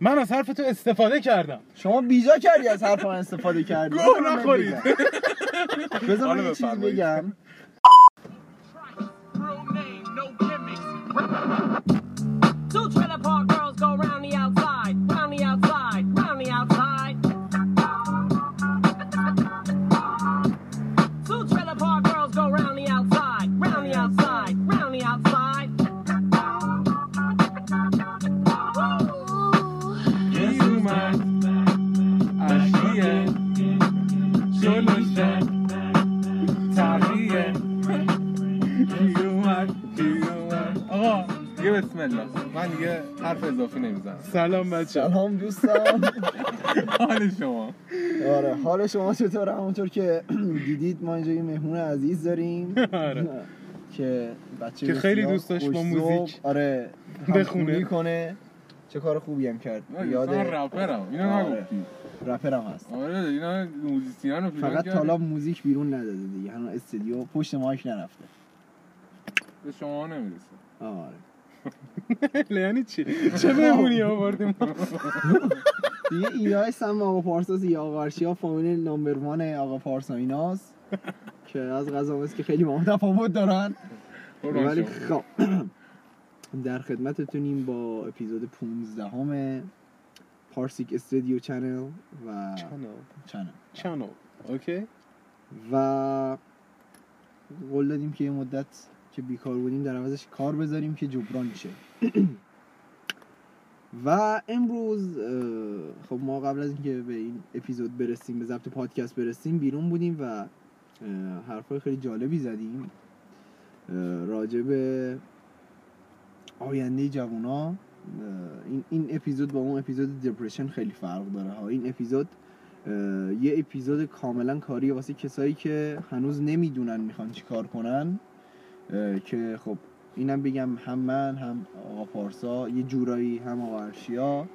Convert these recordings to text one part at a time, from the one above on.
من از حرف تو استفاده کردم شما بیجا کردی از حرف من استفاده کردی گوه نخورید. بذار من یه چیزی بفرمایید. بگم حرف اضافی نمی‌زنم. سلام بچه. سلام دوستان. حال شما. آره حال شما چطوره؟ همونطور که دیدید ما اینجا یه مهمون عزیز داریم. آره. که بچه که خیلی دوست داشت با. موزیک آره بخونه. کنه. چه کار خوبی هم کرد. یاد من رپرم. اینو آره. نگفتی رپرم هست. آره اینا musician فقط حالا موزیک بیرون نداده دیگه. هنوز استودیو پشت mic نرفته. به شما نمی‌رسه. آره. یعنی چی؟ چه بمونی آوردیم؟ دیگه ایرای سم آقا پارساس یا آقا ارشیا فامیل نامبر وان آقا پارسا ایناست که از غذا که خیلی هم تفاوت دارن. ولی خب در خدمتتونیم با اپیزود 15 همه پارسیک استودیو چنل و چنل. چانل اوکی. و قول دادیم که یه مدت که بیکار بودیم در عوضش کار بذاریم که جبران شه و امروز خب ما قبل از اینکه به این اپیزود برسیم به ضبط پادکست برسیم بیرون بودیم و حرفای خیلی جالبی زدیم. راجع به آینده جوونا. این این اپیزود با اون اپیزود دپرشن خیلی فرق داره ها. این اپیزود یه اپیزود کاملا کاری واسه کسایی که هنوز نمی‌دونن می‌خوان چیکار کنن. اه، که خب اینم بگم هم من هم آقا پارسا یه جورایی هم آقا ارشیا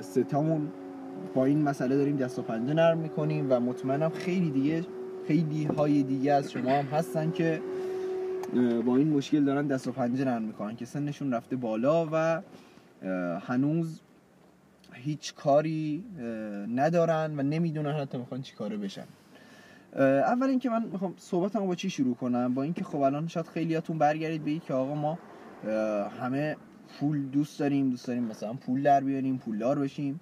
ستامون با این مسئله داریم دست و پنجه نرم می‌کنیم و مطمئنم خیلی دیگه خیلی های دیگه از شما هم هستن که با این مشکل دارن دست و پنجه نرم می‌کنن که سنشون رفته بالا و هنوز هیچ کاری ندارن و نمی‌دونن حتی می‌خوان چی کاره بشن. اول اینکه من می‌خوام صحبتمو با چی شروع کنم؟ با اینکه خب الان شاید خیلیاتون برگردید بگید که آقا ما همه پول دوست داریم دوست داریم مثلا پول در بیاریم پولدار بشیم.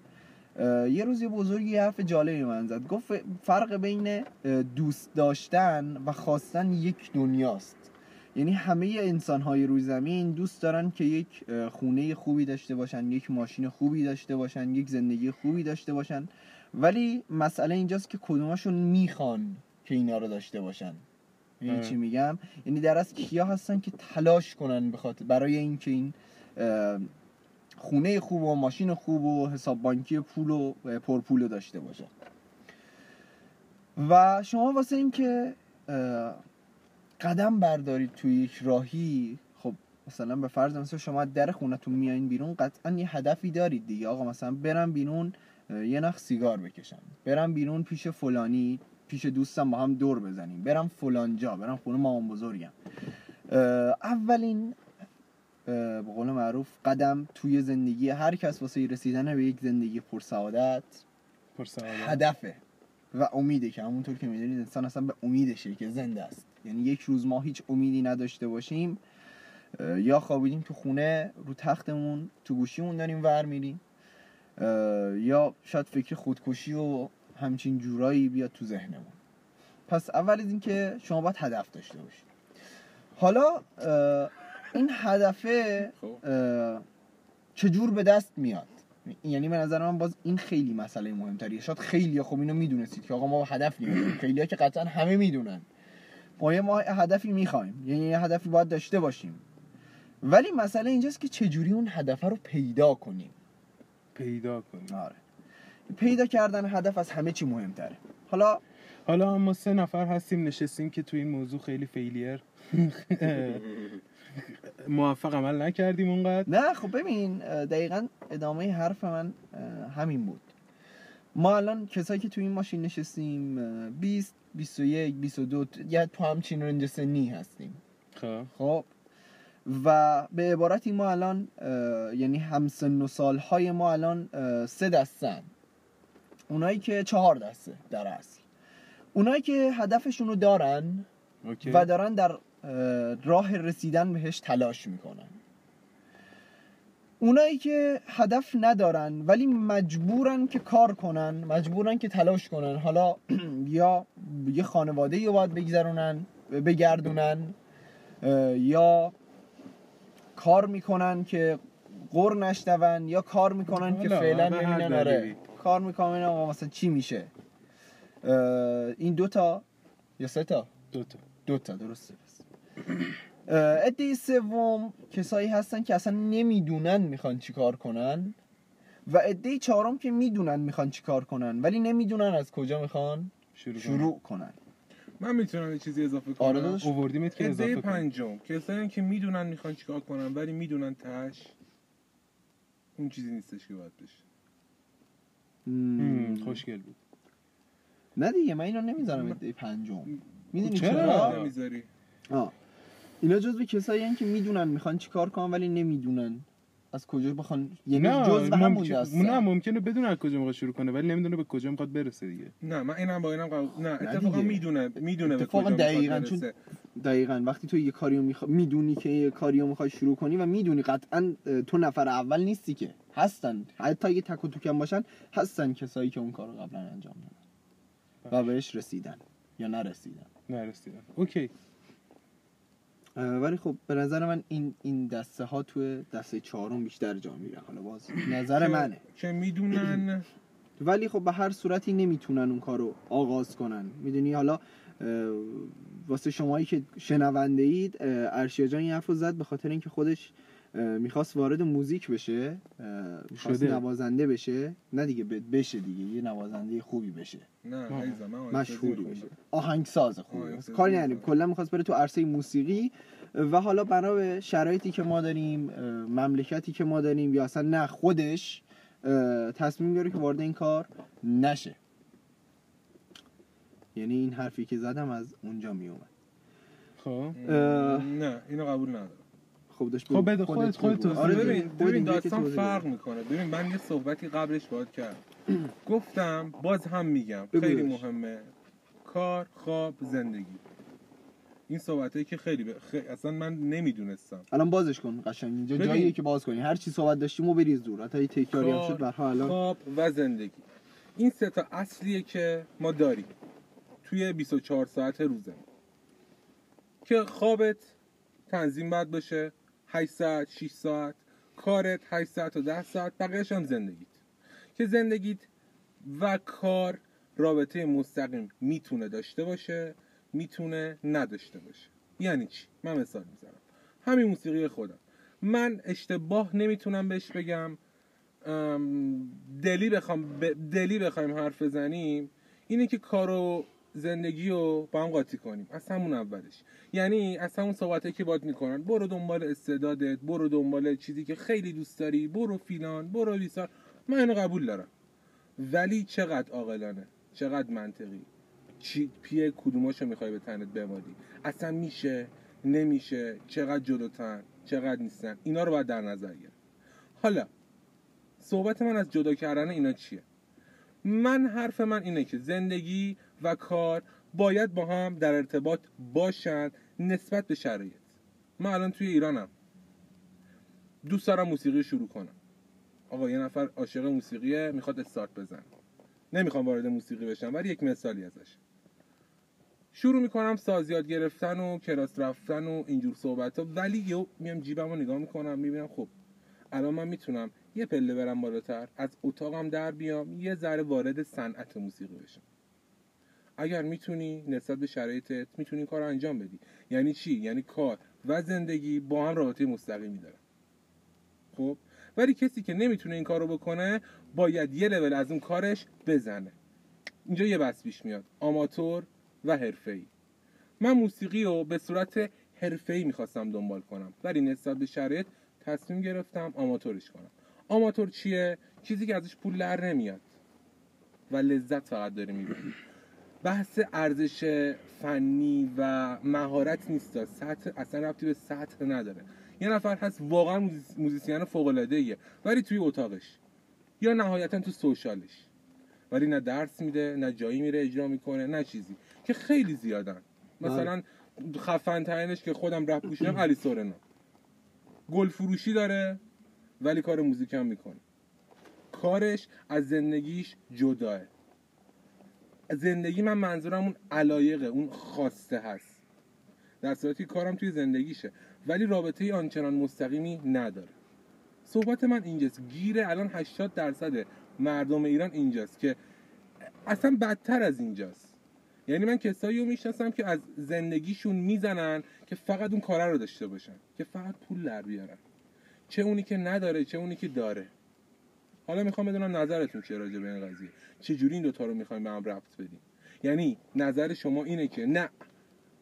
یه روز یه بزرگی حرف جالبی من زد. گفت فرق بین دوست داشتن و خواستن یک دنیاست. یعنی همه انسان های روی زمین دوست دارن که یک خونه خوبی داشته باشن یک ماشین خوبی داشته باشن یک زندگی خوبی داشته باشن. ولی مسئله اینجاست که کدومشون می‌خوان که اینا رو داشته باشن. یعنی. چی میگم؟ یعنی در از کیا هستن که تلاش کنن بخاطر برای اینکه این خونه خوب و ماشین خوب و حساب بانکی پول و پرپول داشته باشن. و شما واسه اینکه قدم بردارید توی یک راهی خب مثلا به فرض مثلا شما در خونتون میایین بیرون قطعا یه هدفی دارید دیگه. آقا مثلا برم بیرون یه نخ سیگار بکشم. برم بیرون پیش فلانی پیش دوستم با هم دور بزنیم. برم فلان جا برم خونه مامان بزرگم. اولین به قول معروف قدم توی زندگی هر کس واسه رسیدن به یک زندگی پرسعادت هدفه و امیده که همونطور که می‌دونید انسان اصلا به امیدشه که زنده است. یعنی یک روز ما هیچ امیدی نداشته باشیم. یا خوابیدیم تو خونه رو تختمون تو گوشیمون داریم ور میریم. یا شاید فکر خودکشی و همچین جورایی بیاد تو ذهنمون. پس اول از اینکه شما باید هدف داشته باشید. حالا این هدفه خب. چجور به دست میاد؟ یعنی به نظر من باز این خیلی مسئله مهمتریه. شاید خیلی خب اینو می‌دونستید که آقا ما هدف نداریم خیلی که قطعا همه می‌دونن. ما یه ما هدفی می‌خوایم. یعنی یه هدفی باید داشته باشیم. ولی مسئله اینجاست که چجوری اون هدف رو پیدا کنیم. پیدا کنیم آره. پیدا کردن هدف از همه چی مهمتره. حالا حالا ما سه نفر هستیم نشستیم که تو این موضوع خیلی فیلیر موفق عمل نکردیم اونقدر. نه خب ببین دقیقا ادامه حرف من همین بود. ما الان کسایی که تو این ماشین نشستیم اه، 20 21 22 یا تو همچین رنج سنی هستیم. خب. خب و به عبارتی ما الان یعنی همسن و سالهای ما الان سه دستن. اونایی که چهار دسته در اصل. اونایی که هدفشون رو دارن اوکی. و دارن در اه، راه رسیدن بهش تلاش می‌کنن. اونایی که هدف ندارن ولی مجبورن که کار کنن مجبورن که تلاش کنن حالا یا یه خانواده رو باید بگذرونن بگردونن یا کار می‌کنن که قر نشنون یا کار می‌کنن که فعلا ببینن آره. دلیلی. کار می‌کنن آقا مثلا چی میشه؟ این دوتا یا سه تا؟ دوتا دو تا درسته عده سوم کسایی هستن که اصلا نمی‌دونن می‌خوان چیکار کنن و عده چهارم که می‌دونن می‌خوان چیکار کنن ولی نمی‌دونن از کجا می‌خوان شروع, شروع کنن. من می‌تونم یه چیزی اضافه کنم. آره داداش. اووردیمت که اضافه. پنجم. کسایی که می‌دونن می‌خوان چیکار کنن ولی می‌دونن تش اون چیزی نیستش که باید بشه. مم. خوشگل بود. نه دیگه من اینا نمی‌ذارم عده پنجم. می‌دونی چرا؟ چرا؟ نمی‌ذاری. آه. اینا جزو کسایی که می‌دونن می‌خوان چیکار کنن ولی نمی‌دونن. از کجا بخوان یعنی جزو همون ممکن... دستن نه ممکنه بدون از کجا می‌خواد شروع کنه ولی نمی‌دونه به کجا می‌خواد برسه دیگه. نه من اینم با اینم قبول نه اتفاقا. می‌دونه می‌دونه به کجا دقیقاً. چون دقیقا وقتی تو یه کاریو میخوا... می‌دونی که یه کاریو می‌خوای شروع کنی و می‌دونی قطعا تو نفر اول نیستی که. هستن. حتی اگه تک و توکم باشن هستن کسایی که اون کارو قبلا انجام دادن. و بهش رسیدن یا نرسیدن. نرسیدن. اوکی. ولی خب به نظر من این این دسته ها توی دسته چهارم بیشتر جا میره حالا باز نظر منه. که می‌دونن. ولی خب به هر صورتی نمی‌تونن اون کارو آغاز کنن. می‌دونی؟ حالا واسه شمایی که شنونده اید ارشیا جان این حرف رو زد به خاطر اینکه خودش می‌خواست وارد موزیک بشه شده. نوازنده بشه. نه دیگه بشه دیگه یه نوازنده خوبی بشه. نه عزیزم مشهوری می‌خونم. بشه آهنگساز خوبی کاری می‌کنم. نداریم. کلا می‌خواست بره تو عرصه موسیقی. و حالا بنا به شرایطی که ما داریم مملکتی که ما داریم یا اصلا نه خودش تصمیم گرفت که وارد این کار نشه. یعنی این حرفی که زدم از اونجا می اومد خب. نه اینو قبول ندارم. خب داشت خب بده، خودت- خودت آره ببین ببین که داستان فرق. می‌کنه. ببین من یه صحبتی قبلش باید کردم. گفتم باز هم میگم خیلی. مهمه. کار خواب زندگی. این صحبته که خیلی, ب... خیلی اصلا من نمی‌دونستم. الان بازش کن قشنگ. اینجا ببین. جاییه که باز کنی. هر چی صحبت داشتیم و بریز دور حتی تکراری هم شد برها الان خواب و زندگی. این سه تا اصلیه که ما داریم. توی 24 ساعت روزه. که خوابت تنظیم باید باشه 8 ساعت 6 ساعت. کارت 8 ساعت و 10 ساعت. بقیهش هم زندگیت. که زندگیت و کار رابطه مستقیم می‌تونه داشته باشه می‌تونه نداشته باشه. یعنی چی؟ من مثال می‌زنم. همین موسیقی خودم. من اشتباه نمی‌تونم بهش بگم. دلی بخوام دلی بخوایم حرف بزنیم اینه که کار و زندگی رو با هم قاطی کنیم. از همون اولش. یعنی از همون صحبته که باید می‌کنن. برو دنبال استعدادت برو دنبال چیزی که خیلی دوست داری برو فیلان برو بیسار من اینو قبول دارم. ولی چقدر عاقلانه چقدر منطقی. چی پیه کدوماشو می‌خوای به تنت بمالی؟ اصلا میشه؟ نمیشه؟ چقدر جلوتر؟ چقدر نیستن؟ اینا رو باید در نظر گرفت. حالا صحبت من از جدا کردن اینا چیه؟ من حرف من اینه که زندگی و کار باید با هم در ارتباط باشن نسبت به شرایط. من الان توی ایرانم. دوست دارم موسیقی شروع کنم. آقا یه نفر عاشق موسیقیه می‌خواد استارت بزن نمی‌خوام وارد موسیقی بشم ولی یک مثالی ازش. شروع می‌کنم ساز یاد گرفتن و کلاس رفتن و اینجور صحبت ها ولی یه میام جیبم رو نگاه می‌کنم می‌بینم خب الان من می‌تونم یه پله برم بالاتر از اتاقم در بیام یه ذره وارد صنعت موسیقی بشم. اگر می‌تونی نسبت به شرایطت می‌تونی کار انجام بدی. یعنی چی؟ یعنی کار و زندگی با هم رابطه مستقیمی دارن خب؟ ولی کسی که نمی‌تونه این کار رو بکنه باید یه لول از اون کارش بزنه. اینجا یه بس پیش میاد. آماتور و حرفه‌ای. من موسیقی رو به صورت حرفه‌ای می‌خواستم دنبال کنم. ولی نسبت به شرایط تصمیم گرفتم آماتورش کنم. آماتور چیه؟ چیزی که ازش پول در نمیاد. و لذت فقط داره می‌بری بحث ارزش فنی و مهارت نیست سطح اصلا ربطی به سطح نداره. یه نفر هست واقعا musi- musician فوق العاده ولی توی اتاقش. یا نهایتا تو social ش. ولی نه درس میده نه جایی میره اجرا می‌کنه نه چیزی. که خیلی زیادن. مثلا خفن ترینش که خودم رپ گوش میدم علی سورنا. گل فروشی داره ولی کار موزیک هم می‌کنه. کارش از زندگیش جداه. زندگی من منظورم اون علایقه اون خواسته هست. در صورتی کارم توی زندگیشه. ولی رابطه آنچنان مستقیمی نداره. صحبت من اینجاست. گیره الان 80 درصد مردم ایران اینجاست که اصلا بدتر از اینجاست. یعنی من کسایی رو می‌شناسم که از زندگیشون می‌زنن که فقط اون کاره رو داشته باشن. که فقط پول در بیارن. چه اونی که نداره چه اونی که داره. حالا می‌خوام بدونم نظرتون چیه راجع به این قضیه. چه جوری این دوتا رو می‌خوایم به هم ربط بدیم؟ یعنی نظر شما اینه که نه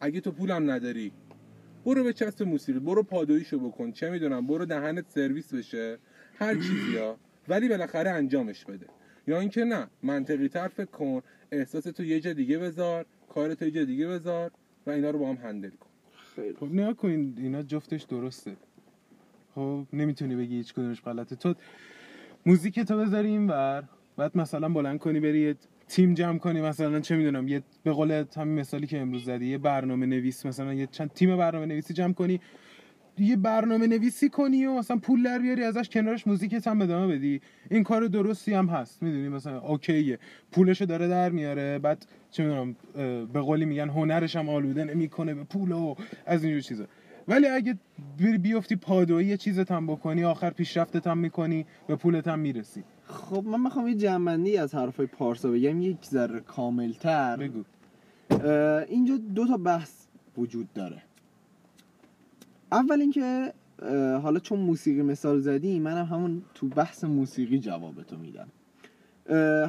اگه تو پولم نداری برو به چسب موسیقی برو پادویشو بکن چه می‌دونم برو دهنت سرویس بشه هر چیزی ها. ولی بالاخره انجامش بده. یا اینکه نه منطقی تر فکر کن احساس تو یه جا دیگه بذار کار تو یه جا دیگه بذار و اینا رو با هم هندل کن. خب نیا کن اینا جفتش درسته. خب نمی‌تونی بگی هیچ کدومش غلطه. تو موزیک تو بذاری اینور بعد مثلا بلند کنی بری تیم جمع کنی مثلا چه می‌دونم یه به قول همین مثالی که امروز زدی یه برنامه نویس مثلا یه چند تیم برنامه نویسی جمع کنی. یه برنامه نویسی کنی و مثلا پول در بیاری ازش کنارش موزیکت هم ادامه بدی. این کار درستی هم هست می‌دونی؟ مثلا اوکیه. پولشو داره در میاره. بعد چه می‌دونم به قولی میگن هنرش هم آلوده نمی‌کنه به پول و از اینجور چیزا. ولی اگه بری بیفتی پادویی یه چیزت هم بکنی آخر پیشرفتت هم می‌کنی به پولت هم می‌رسی. خب من می‌خوام یه جنبندی از حرفای پارسا بگم یک ذره کاملتر. بگو. اینجا دو تا بحث وجود داره. اول اینکه حالا چون موسیقی مثال زدی منم همون تو بحث موسیقی جواب تو میدم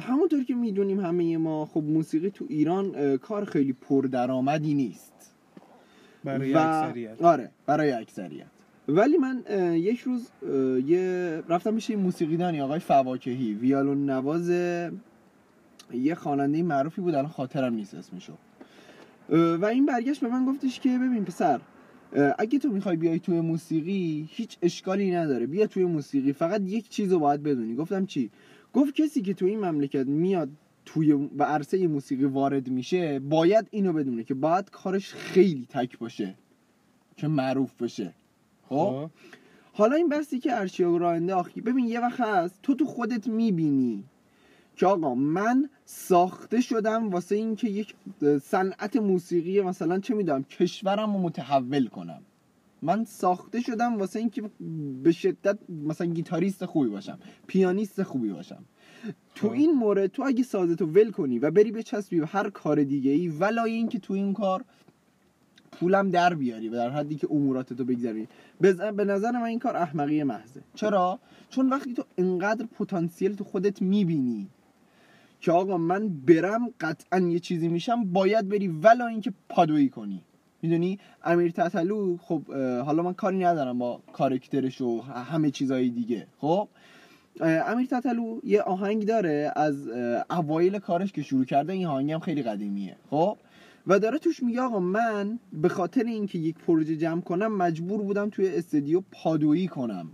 همونطور که می‌دونیم همه ما خب موسیقی تو ایران کار خیلی پردرآمدی نیست. برای و- اکثریت. آره برای اکثریت. ولی من یک روز یه رفتم پیش یه موسیقیدانی آقای فواکهی ویالون نواز یه خواننده معروفی بود الان خاطرم نیست اسمشو. و این برگشت به من گفتش که ببین پسر اگه تو می‌خوای بیای توی موسیقی هیچ اشکالی نداره. بیا توی موسیقی فقط یک چیز رو باید بدونی. گفتم چی؟ گفت کسی که توی این مملکت میاد توی و عرصه موسیقی وارد میشه باید اینو بدونه که باید کارش خیلی تک باشه که معروف بشه. خب؟ خب. حالا این بستی که ارشیا راه انداختی ببین یه وقت هست تو تو خودت می‌بینی که آقا من ساخته شدم واسه اینکه یک صنعت موسیقی مثلا چه می‌دونم کشورم رو متحول کنم. من ساخته شدم واسه اینکه به شدت مثلا گیتاریست خوبی باشم پیانیست خوبی باشم. تو. این مورد تو اگه سازتو ول کنی و بری بچسبی به هر کار دیگه ای ولای اینکه تو این کار پولم در بیاری و در حدی که اموراتتو بگذری به ز- به نظر من این کار احمقی محضه. چرا؟ چون وقتی تو انقدر پتانسیل تو خودت می‌بینی که آقا من برم قطعا یه چیزی میشم باید بری ولا اینکه پادویی کنی. می‌دونی؟ امیر تتلو خب حالا من کاری ندارم با کارکترش و همه چیزهای دیگه. خب؟ امیر تتلو یه آهنگ داره از اوایل کارش که شروع کرده این آهنگ هم خیلی قدیمیه خب؟ و داره توش میگه آقا من به خاطر اینکه یک پروژه جمع کنم مجبور بودم توی استودیو پادویی کنم.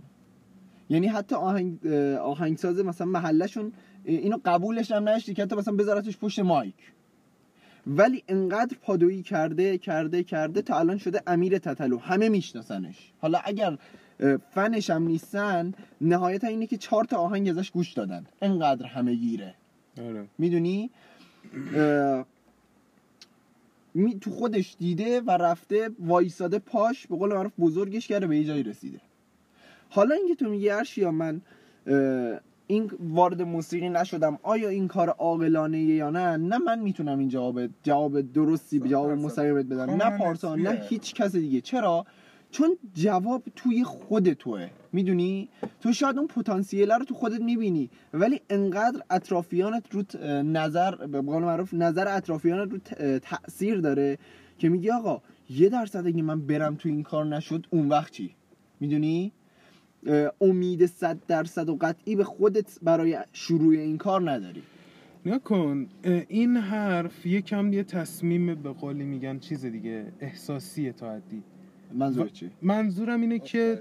یعنی حتی آهنگ آهنگساز مثلا محلشون اینو قبولش هم نشتی که حتی مثلا بذارتش پشت مایک. ولی انقدر پادویی کرده کرده کرده تا الان شده امیر تتلو. همه میشناسنش. حالا اگر فنش هم نیستن نهایتا اینه که چهار تا آهنگ ازش گوش دادن. انقدر همه گیره. آره. می‌دونی؟ می تو خودش دیده و رفته وایساده پاش به قول معروف بزرگش کرده به یه جایی رسیده. حالا اینکه تو میگی ارشیا من این وارد موسیقی نشدم آیا این کار عاقلانه یا نه؟ نه من می‌تونم این جواب جواب درستی جواب اصلا مستقیمت بدم. نه پارسا نه. هیچ کس دیگه. چرا؟ چون جواب توی خود توه. می‌دونی؟ تو شاید اون پتانسیل رو تو خودت می‌بینی ولی انقدر اطرافیانت رو نظر به قول معروف نظر اطرافیانت رو تاثیر داره که میگی آقا یه درصد اگه من برم تو این کار نشد اون وقت چی؟ می‌دونی؟ امید صد درصد و قطعی به خودت برای شروع این کار نداری. نیا کن اه، این حرف یکم یه تصمیم به قولی میگن چیز دیگه احساسیه تا حدی. منظور چی منظورم اینه که.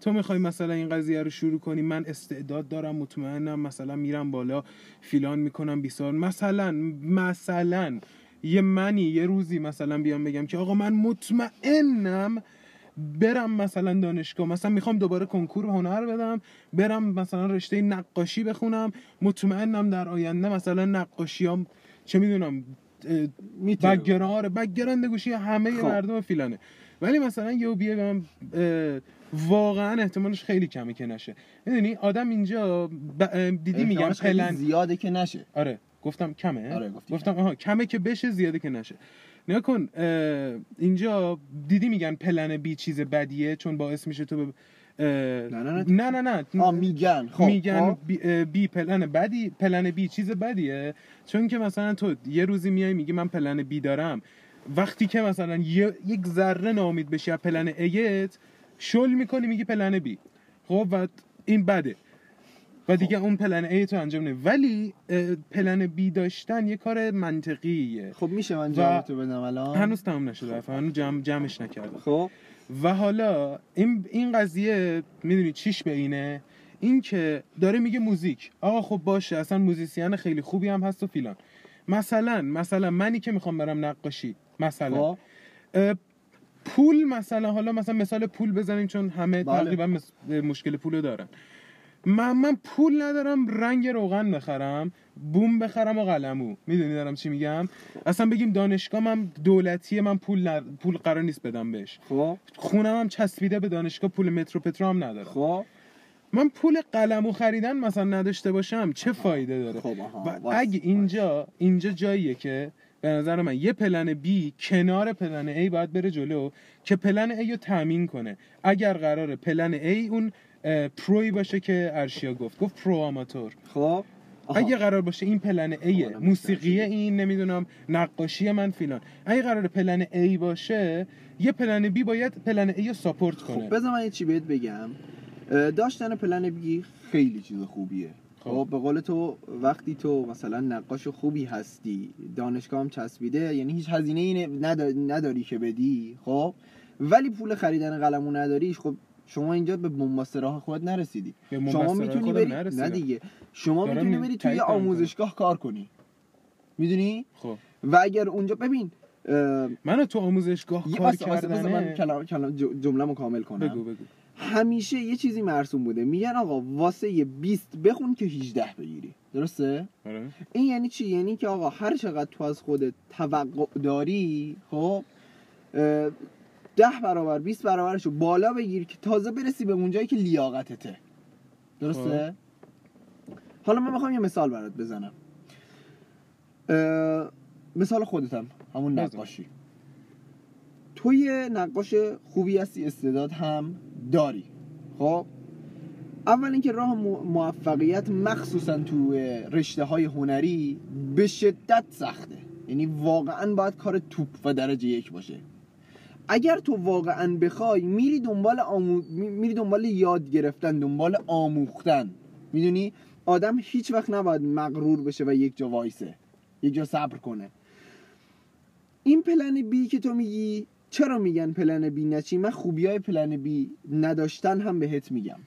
تو می‌خوای مثلا این قضیه رو شروع کنی من استعداد دارم مطمئنم مثلا میرم بالا فیلان می‌کنم بیسار مثلا مثلا یه منی یه روزی مثلا بیام بگم که آقا من مطمئنم برم مثلا دانشگاه مثلا می‌خوام دوباره کنکور هنر بدم برم مثلا رشته نقاشی بخونم مطمئنم در آینده مثلا نقاشیام چه می‌دونم. بگران آره بگران گوشی همه خب. مردم فیلانه ولی مثلا یه بیه به من واقعا احتمالش خیلی کمه که نشه. می‌دونی؟ آدم اینجا ب- دیدی میگم پلن. زیاده که نشه. آره گفتم کمه. آره، گفتی گفتم آها کمه که بشه زیاده که نشه. نگاه کن اینجا دیدی میگن plan B چیز بدیه چون باعث میشه تو اه، نه، نه، نه. نه نه میگن. خب میگن خب. B, B plan بدی plan B چیز بدیه چون که مثلا تو یه روزی میای میگی من plan B دارم. وقتی که مثلا یک ذره ناامید بشی از plan A ت شل می‌کنی میگی plan B خب و این بده. و دیگه اون plan A تو انجام نمی ولی plan B داشتن یه کار منطقیه. خب میشه من جوابتو بدم الان؟ هنوز تمام نشده. حرف هنوز جمع جمعش نکردم خب. و حالا این این قضیه می‌دونی چیش به اینه این که داره میگه موزیک. آقا خب باشه. اصلا موزیسین خیلی خوبی هم هست و فیلان. مثلا مثلا منی که می‌خوام برم نقاشی. مثلا. خب. پول مثلا حالا مثلا مثال پول بزنیم چون همه بله. تقریبا مس- مشکل پولو دارن. من من پول ندارم رنگ روغن بخرم بوم بخرم و قلمو می‌دونی دارم چی میگم؟ اصلا بگیم دانشگاه من دولتیه من پول ن... پول قرار نیست بدم بهش. خب. خونم هم چسبیده به دانشگاه پول مترو پترو هم ندارم. خب. من پول قلمو خریدن مثلا نداشته باشم چه فایده داره؟ خب و اگه اینجا اینجا جاییه که به نظر من یه plan B کنار plan A باید بره جلو که plan A رو تامین کنه. اگر قراره plan A اون pro ی باشه که ارشیا گفت. گفت pro آماتور. خب؟ آها. اگه قرار باشه این پلن حالا موسیقی این نمی‌دونم نقاشی من فیلان. اگه قرار plan A باشه یه plan B باید plan A رو support کنه. خب بذار من یه چی بهت بگم. داشتن پلن بی خیلی چیز خوبیه. خب. خب به قول تو وقتی تو مثلا نقاش خوبی هستی دانشگاه هم چسبیده یعنی هیچ هزینه ای نداری, نداری که بدی خب؟ ولی پول خریدن قلمو نداریش خب شما اینجا به بنبست راه خودت نرسیدی. شما می‌تونی بری نرسیدم. نه دیگه. شما می‌تونی بری توی. آموزشگاه کار کنی. می‌دونی؟ خب. و اگر اونجا ببین منو تو آموزشگاه کار بذار من کلام کلام جمله کامل کنم. بگو بگو. همیشه یه چیزی مرسوم بوده. میگن آقا واسه یه 20 بخون که 18 بگیری. درسته؟ آره. این یعنی چی؟ یعنی که آقا هر چقدر تو از خودت توقع داری خب ده برابر 20 برابرشو بالا بگیر که تازه برسی به اونجایی که لیاقتته. درسته؟ حالا من می‌خوام یه مثال برات بزنم. مثال خودتم. همون. نقاشی. تو یه نقاش خوبی هستی استعداد هم داری. خب؟ اول اینکه راه مو- موفقیت مخصوصا تو رشته های هنری به شدت سخته. یعنی واقعا باید کار توپ و درجه یک باشه. اگر تو واقعا بخوای میری دنبال آمو... می- میری دنبال یاد گرفتن دنبال آموختن. می‌دونی؟ آدم هیچ وقت نباید مغرور بشه و یک جا وایسه یک جا صبر کنه. این plan B که تو میگی چرا میگن plan B نچی من خوبی های plan B نداشتن هم بهت میگم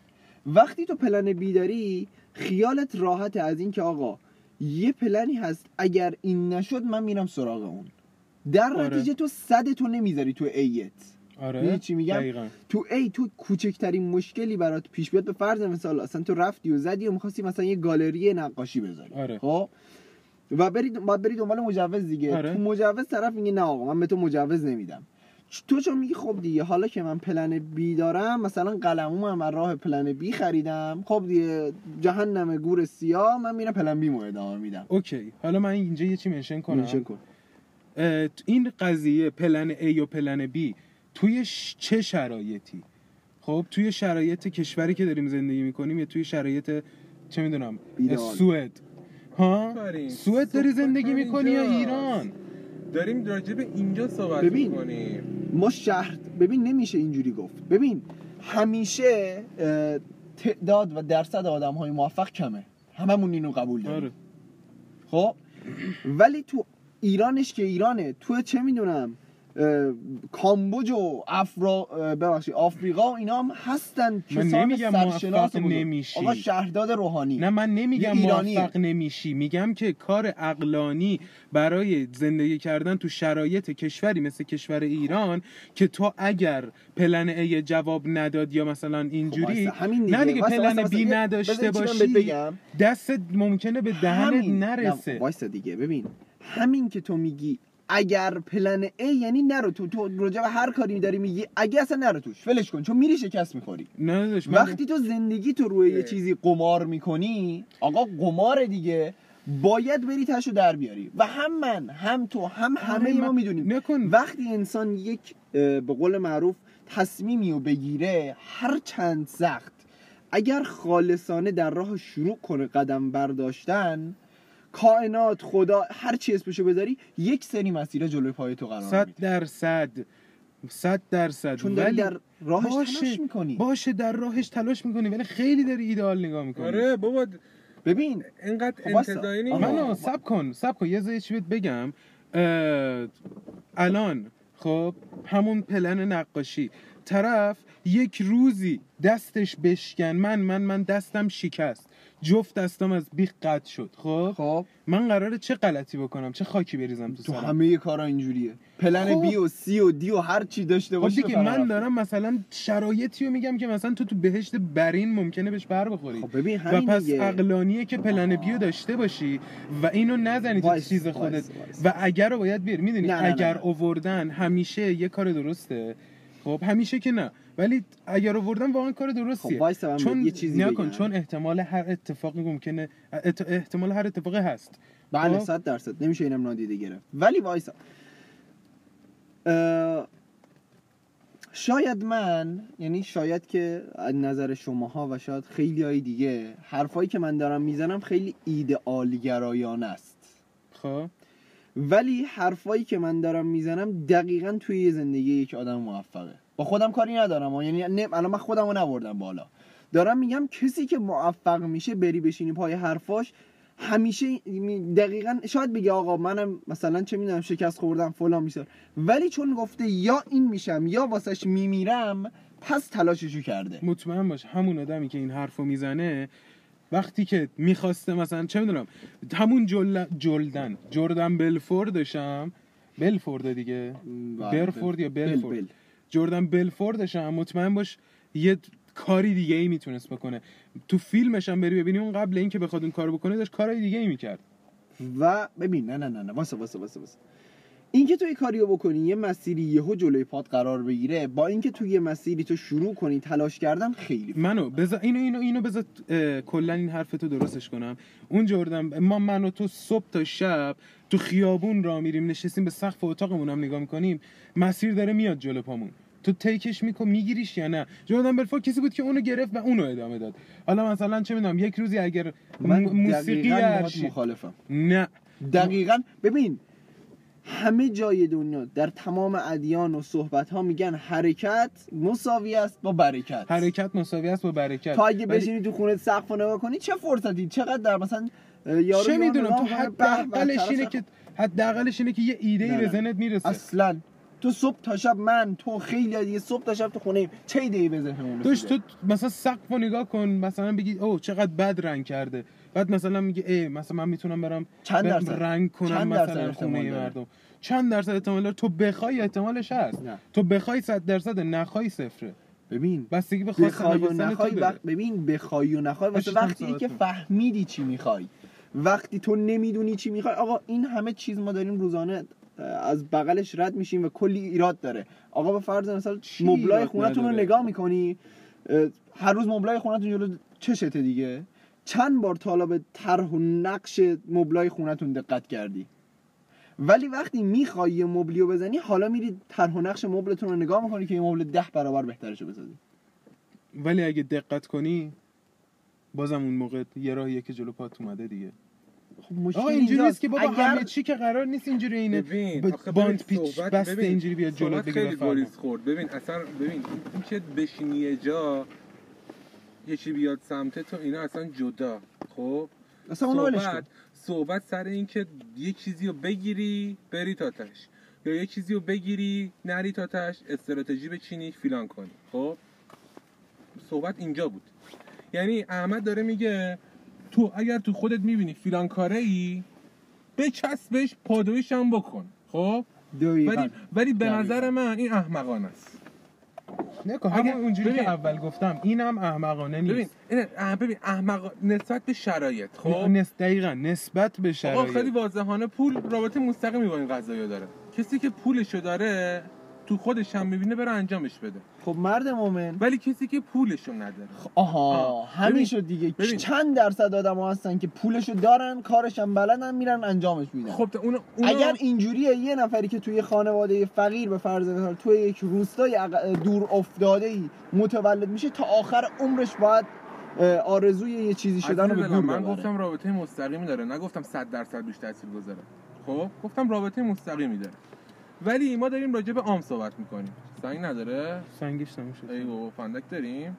وقتی تو plan B داری خیالت راحت از این که آقا یه پلنی هست اگر این نشد من میرم سراغ اون در آره. نتیجه تو صد تو نمی‌ذاری تو A ت آره چی میگم؟ دقیقاً. تو A تو کوچکترین مشکلی برات پیش بیاد به فرض مثال اصلا تو رفتی و زدی و می‌خواستی مثلا یه گالری نقاشی بذاری آره. خب و بری باید بری دنبال مجوز دیگه آره. تو مجوز طرف میگه نه آقا من به تو مجوز نمیدم تو چون میگی خب دیگه حالا که من plan B دارم مثلا قلموم هم از راه plan B خریدم. خب دیگه جهنم گور سیاه من میرم plan B مو ادامه میدم. okay حالا من اینجا یه چی mention کنم. mention کن. این قضیه plan A و plan B توی چه شرایطی؟ خب توی شرایط کشوری که داریم زندگی می‌کنیم یا توی شرایط چه می‌دونم. سوئد. ها. سوئد داری زندگی می‌کنی یا. ایران؟ داریم راجع به اینجا صحبت ببین. می‌کنیم. ما شهر ببین نمیشه اینجوری گفت. ببین همیشه تعداد و درصد آدم های موفق کمه. هممون اینو قبول داریم. آره. خب؟ ولی تو ایرانش که ایرانه. تو چه می‌دونم؟ کامبوج و افرا ببخشید آفریقا و اینا هم هستن من نمیگم موفق. نمیشی. آقا شهرداد روحانی نه من نمیگم. موفق نمیشی میگم که کار اقلانی برای زندگی کردن تو شرایط کشوری مثل کشور ایران که تو اگر پلن ای جواب نداد یا مثلا اینجوری وایسا، همین دیگه. نه دیگه پلن بی. نداشته باشی؟ دستت ممکنه به دهنت. نرسه وایسا دیگه ببین همین که تو میگی اگر پلن ای یعنی نرو تو تو راجع به هر کاری داری میگی اگه اصلا نرو توش ولش کن چون میری شکست می‌خوری. نه وقتی تو زندگی تو روی یه چیزی قمار می‌کنی آقا قمار دیگه باید بری تشو در بیاری. و هم من هم تو هم همه آره، ما من- می‌دونیم. نکن. وقتی انسان یک به قول معروف تصمیمی رو بگیره هر چند سخت اگر خالصانه در راه شروع کنه قدم برداشتن کائنات خدا هر چی اسمشو بذاری یک سری مسیر جلوی پای تو قرار صد درصد. صد درصد. چون داری ولی در راهش باشه تلاش می‌کنی. باشه در راهش تلاش می‌کنی ولی خیلی داری ایدئال نگاه می‌کنی. آره بابا ببین اینقدر خب. انتظایی منو سب کن سب کن. یه زایی چی بهت بگم. اه، الان خب همون پلن نقاشی. طرف یک روزی دستش بشکن. من من من دستم شکست. جفت دستم از بیخ قطع شد. خب؟ خب. من قراره چه غلطی بکنم؟ چه خاکی بریزم تو تو سرم؟ همه کارا اینجوریه. پلن خب. بی و سی و دی و هر چی داشته خب باشی دیگه فقط من. دارم مثلا شرایطی رو میگم که مثلا تو تو بهشت برین ممکنه بهش بر بخوری. خب ببین و پس دیگه. عقلانیه که پلن بیو داشته باشی و اینو نزنی تو وایس، چیز وایس، خودت. وایس. و اگر رو باید بیاری می‌دونی اگر نه. اووردن همیشه یه کار درسته. خب همیشه که نه. ولی اگر اووردن واقعا کار درستیه. خب چون یه چیزی نکن. چون احتمال هر اتفاقی ممکنه ات- احتمال هر اتفاقی هست. بله خب؟ صد درصد. نمیشه اینم نادیده گرفت. ولی وایسا اه، شاید من یعنی شاید که از نظر شماها و شاید خیلی های دیگه حرفایی که من دارم می‌زنم خیلی ایدئالگرایانه است. خب؟ ولی حرفایی که من دارم می‌زنم دقیقا توی زندگی یک آدم موفقه. با خودم کاری ندارم و یعنی نه الان من خودم رو نبردم بالا. دارم میگم کسی که موفق میشه بری بشینی پای حرفاش همیشه می- دقیقا شاید بگه آقا منم مثلا چه می‌دونم شکست خوردم فلان میشه. ولی چون گفته یا این میشم یا واسش میمیرم پس تلاششو کرده. مطمئن باش همون آدمی که این حرفو می‌زنه وقتی که می‌خواسته مثلا چه می‌دونم همون جل... جلدن جردن بلفوردشم بلفورد دیگه بله، برفورد یا بل- بلفورد. بل. جردن بلفوردشم مطمئن باش یه کاری دیگه ای می‌تونست بکنه. تو فیلمش هم بری ببینی اون قبل اینکه بخواد اون کارو بکنه داشت کارهای دیگه ای می‌کرد. و ببین نه نه نه نه واسه واسه واسه واسه. اینکه تو یه کاریو بکنی یه مسیری یهو جلوی پات قرار بگیره با اینکه تو یه مسیری تو شروع کنی تلاش کردن خیلی منو بذار اینو اینو اینو بذار کلا این حرف تو درستش کنم. اون جردن ما من و تو صبح تا شب تو خیابون را میریم نشستیم به سقف اتاقمون هم نگاه می‌کنیم مسیر داره میاد جلو پامون. تو تیکش میکن میگیریش یا نه؟ جردن بلفور کسی بود که اونو گرفت و اونو ادامه داد. حالا مثلا چه می‌دونم یک روزی اگر من موسیقی مخالفم. نه. دقیقا ببین همه جای دنیا در تمام ادیان و صحبت ها میگن حرکت مساوی است با برکت. حرکت مساوی است با برکت. تو اگه بشینی تو خونه سقف نگاه کنی چه فرصتی؟ چقدر در مثلا یارو چه می‌دونم؟ تو حداقلش اینه. که حداقلش اینه که یه ایده ای به. ذهنت می‌رسه. اصلا. تو صبح تا شب من تو خیلی دیگه صبح تا شب تو خونه ایم. چه ایده ای به ذهنمون رسیده؟ تو مثلا سقف رو نگاه کن مثلا بگی اوه چقدر بد رنگ کرده بعد مثلا میگه ای مثلا من می‌تونم برم چند درصد؟ رنگ کنم چند مثلا خونه؟ مردم چند درصد احتمال داره تو بخوای احتمالش هست نه. تو بخوای صد درصد نخوای صفره ببین بستگی به بخوای و نخوای. وقت ببین بخوای و نخوای واسه وقتی که. فهمیدی چی می‌خوای وقتی تو نمی‌دونی چی می‌خوای آقا این همه چیز ما داریم روزانه از بغلش رد میشیم و کلی ایراد داره. آقا به فرض مثلا مبلای خونتون رو؟ نگاه می‌کنی؟ هر روز مبلای خونتون جلو چشته دیگه؟ چند بار تا به طرح و نقش مبلای خونتون دقت کردی؟ ولی وقتی می‌خوای یه مبلیو بزنی حالا میری طرح و نقش مبلتون رو نگاه می‌کنی که یه مبل ده برابر بهترشو بسازی. ولی اگه دقت کنی بازم اون موقع یه راهیه که جلو پات اومده دیگه. خب مشکل آقا اینجوری. نیست که بابا اگر- همه چی که قرار نیست اینجوری اینه. ببین ب- باند پیچ صحبت- بسته ببین، اینجوری بیاد جلو بگه خیلی. گریز خورد. ببین اصلا ببین این که بشینی یه جا یکی بیاد سمت تو اینا اصلا جدا. خب؟ اصلا صحبت صحبت سر این که یه چیزی رو بگیری بری تا تش. یا یه چیزی رو بگیری نری تا تش استراتژی بچینی فیلان کنی. خب؟ صحبت اینجا بود. یعنی احمد داره میگه تو اگر تو خودت می‌بینی فیلان کاره ای بچسبش پادویش هم بکن خب. ولی ولی به. نظر من این احمقانه است نکن همون اونجوری ببین. که اول گفتم اینم احمقانه ببین نیست این اه، ببین احمق نسبت به شرایط خب نس... دقیقا نسبت به آقا شرایط خیلی واضحانه پول رابطه مستقیمی با این قضايا داره کسی که پولشو داره تو خودش هم می‌بینه بره انجامش بده خب مرد مومن ولی کسی که پولشو نداره آها آه. همین. شد دیگه ببین. چند درصد آدم ها هستن که پولشو دارن کارشم بلدن میرن انجامش میدن خب اون اگر اینجوریه یه نفری که توی خانواده فقیر به فرض مثال توی یک روستای دور افتاده ای متولد میشه تا آخر عمرش باید آرزوی یه چیزی شدن رو به گور من. گفتم رابطه مستقیمی داره نگفتم 100 درصد روش تاثیر گذاره خب گفتم رابطه مستقیمی داره ولی ما داریم راجع به عام صحبت می‌کنیم. سنگ نداره؟ سنگش تموم شد. ای بابا فندک داریم.